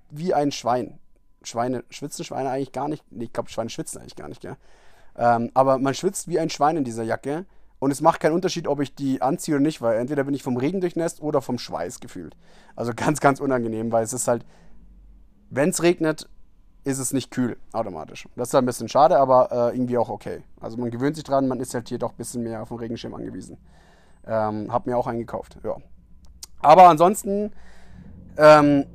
wie ein Schwein. Schweine, schwitzen Schweine eigentlich gar nicht? Nee, ich glaube, Schweine schwitzen eigentlich gar nicht, gell? Ähm, aber man schwitzt wie ein Schwein in dieser Jacke und es macht keinen Unterschied, ob ich die anziehe oder nicht, weil entweder bin ich vom Regen durchnässt oder vom Schweiß gefühlt. Also ganz, ganz unangenehm, weil es ist halt, wenn es regnet, ist es nicht kühl automatisch. Das ist ein bisschen schade, aber äh, irgendwie auch okay. Also man gewöhnt sich dran, man ist halt hier doch ein bisschen mehr auf den Regenschirm angewiesen. Ähm, hab mir auch einen gekauft, ja. Aber ansonsten, ähm,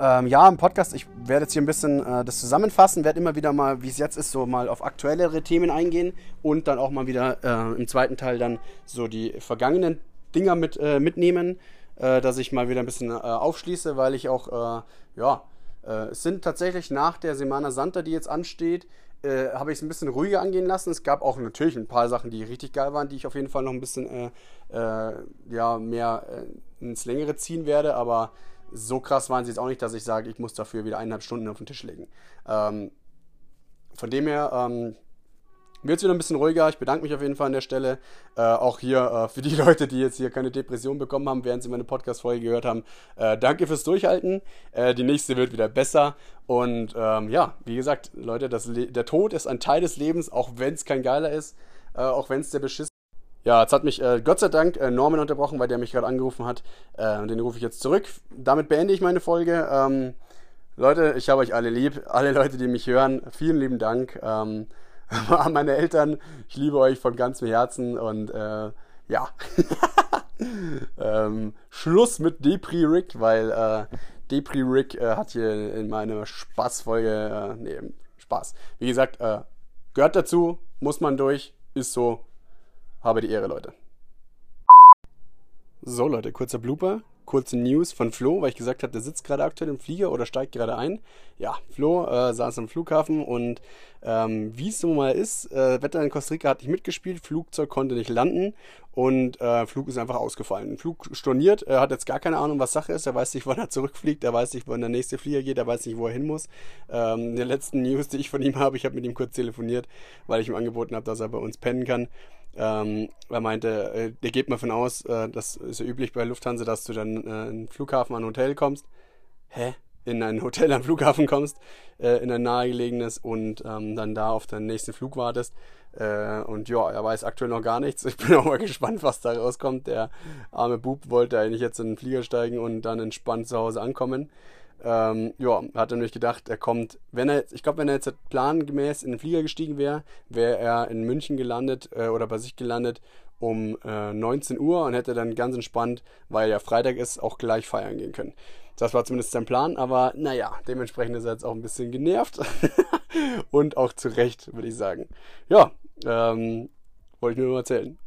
ähm, ja, im Podcast, ich werde jetzt hier ein bisschen äh, das zusammenfassen, werde immer wieder mal, wie es jetzt ist, so mal auf aktuellere Themen eingehen und dann auch mal wieder äh, im zweiten Teil dann so die vergangenen Dinger mit, äh, mitnehmen, äh, dass ich mal wieder ein bisschen äh, aufschließe, weil ich auch, äh, ja, es sind tatsächlich nach der Semana Santa, die jetzt ansteht, habe ich es ein bisschen ruhiger angehen lassen. Es gab auch natürlich ein paar Sachen, die richtig geil waren, die ich auf jeden Fall noch ein bisschen ja, mehr ins Längere ziehen werde. Aber so krass waren sie jetzt auch nicht, dass ich sage, ich muss dafür wieder eineinhalb Stunden auf den Tisch legen. Ähm, von dem her ähm, wird es wieder ein bisschen ruhiger. Ich bedanke mich auf jeden Fall an der Stelle. Äh, auch hier äh, für die Leute, die jetzt hier keine Depression bekommen haben, während sie meine Podcast-Folge gehört haben. Äh, danke fürs Durchhalten. Äh, die nächste wird wieder besser. Und ähm, ja, wie gesagt, Leute, der Tod ist ein Teil des Lebens, auch wenn es kein geiler ist, äh, auch wenn es der Beschiss ja, jetzt hat mich äh, Gott sei Dank äh, Norman unterbrochen, weil der mich gerade angerufen hat. Äh, den rufe ich jetzt zurück. Damit beende ich meine Folge. Ähm, Leute, ich habe euch alle lieb. Alle Leute, die mich hören, vielen lieben Dank. Ähm, an meine Eltern, ich liebe euch von ganzem Herzen und äh, ja. ähm, Schluss mit Depri Rick, weil äh, Depri Rick äh, hat hier in meiner Spaßfolge, äh, nee, Spaß. Wie gesagt, äh, gehört dazu, muss man durch, ist so. Habe die Ehre, Leute. So, Leute, kurzer Blooper kurze News von Flo, weil ich gesagt habe, der sitzt gerade aktuell im Flieger oder steigt gerade ein. Ja, Flo äh, saß am Flughafen und ähm, wie es so mal ist, äh, Wetter in Costa Rica hat nicht mitgespielt, Flugzeug konnte nicht landen und äh, Flug ist einfach ausgefallen. Flug storniert, er hat jetzt gar keine Ahnung, was Sache ist, er weiß nicht, wann er zurückfliegt, er weiß nicht, wann der nächste Flieger geht, er weiß nicht, wo er hin muss. Ähm, der letzten News, die ich von ihm habe, ich habe mit ihm kurz telefoniert, weil ich ihm angeboten habe, dass er bei uns pennen kann. Ähm, er meinte, äh, der geht mal von aus, äh, das ist ja üblich bei Lufthansa, dass du dann äh, in Flughafen an ein Hotel kommst. Hä? In ein Hotel am Flughafen kommst, äh, in ein nahegelegenes und ähm, dann da auf deinen nächsten Flug wartest. Äh, und ja, er weiß aktuell noch gar nichts. Ich bin auch mal gespannt, was da rauskommt. Der arme Bub wollte eigentlich jetzt in den Flieger steigen und dann entspannt zu Hause ankommen. Ähm, ja, hat er nämlich gedacht, er kommt, wenn er, ich glaube, wenn er jetzt plangemäß in den Flieger gestiegen wäre, wäre er in München gelandet äh, oder bei sich gelandet um äh, 19 Uhr und hätte dann ganz entspannt, weil ja Freitag ist, auch gleich feiern gehen können. Das war zumindest sein Plan, aber naja, dementsprechend ist er jetzt auch ein bisschen genervt und auch zu Recht, würde ich sagen. Ja, ähm, wollte ich nur noch erzählen.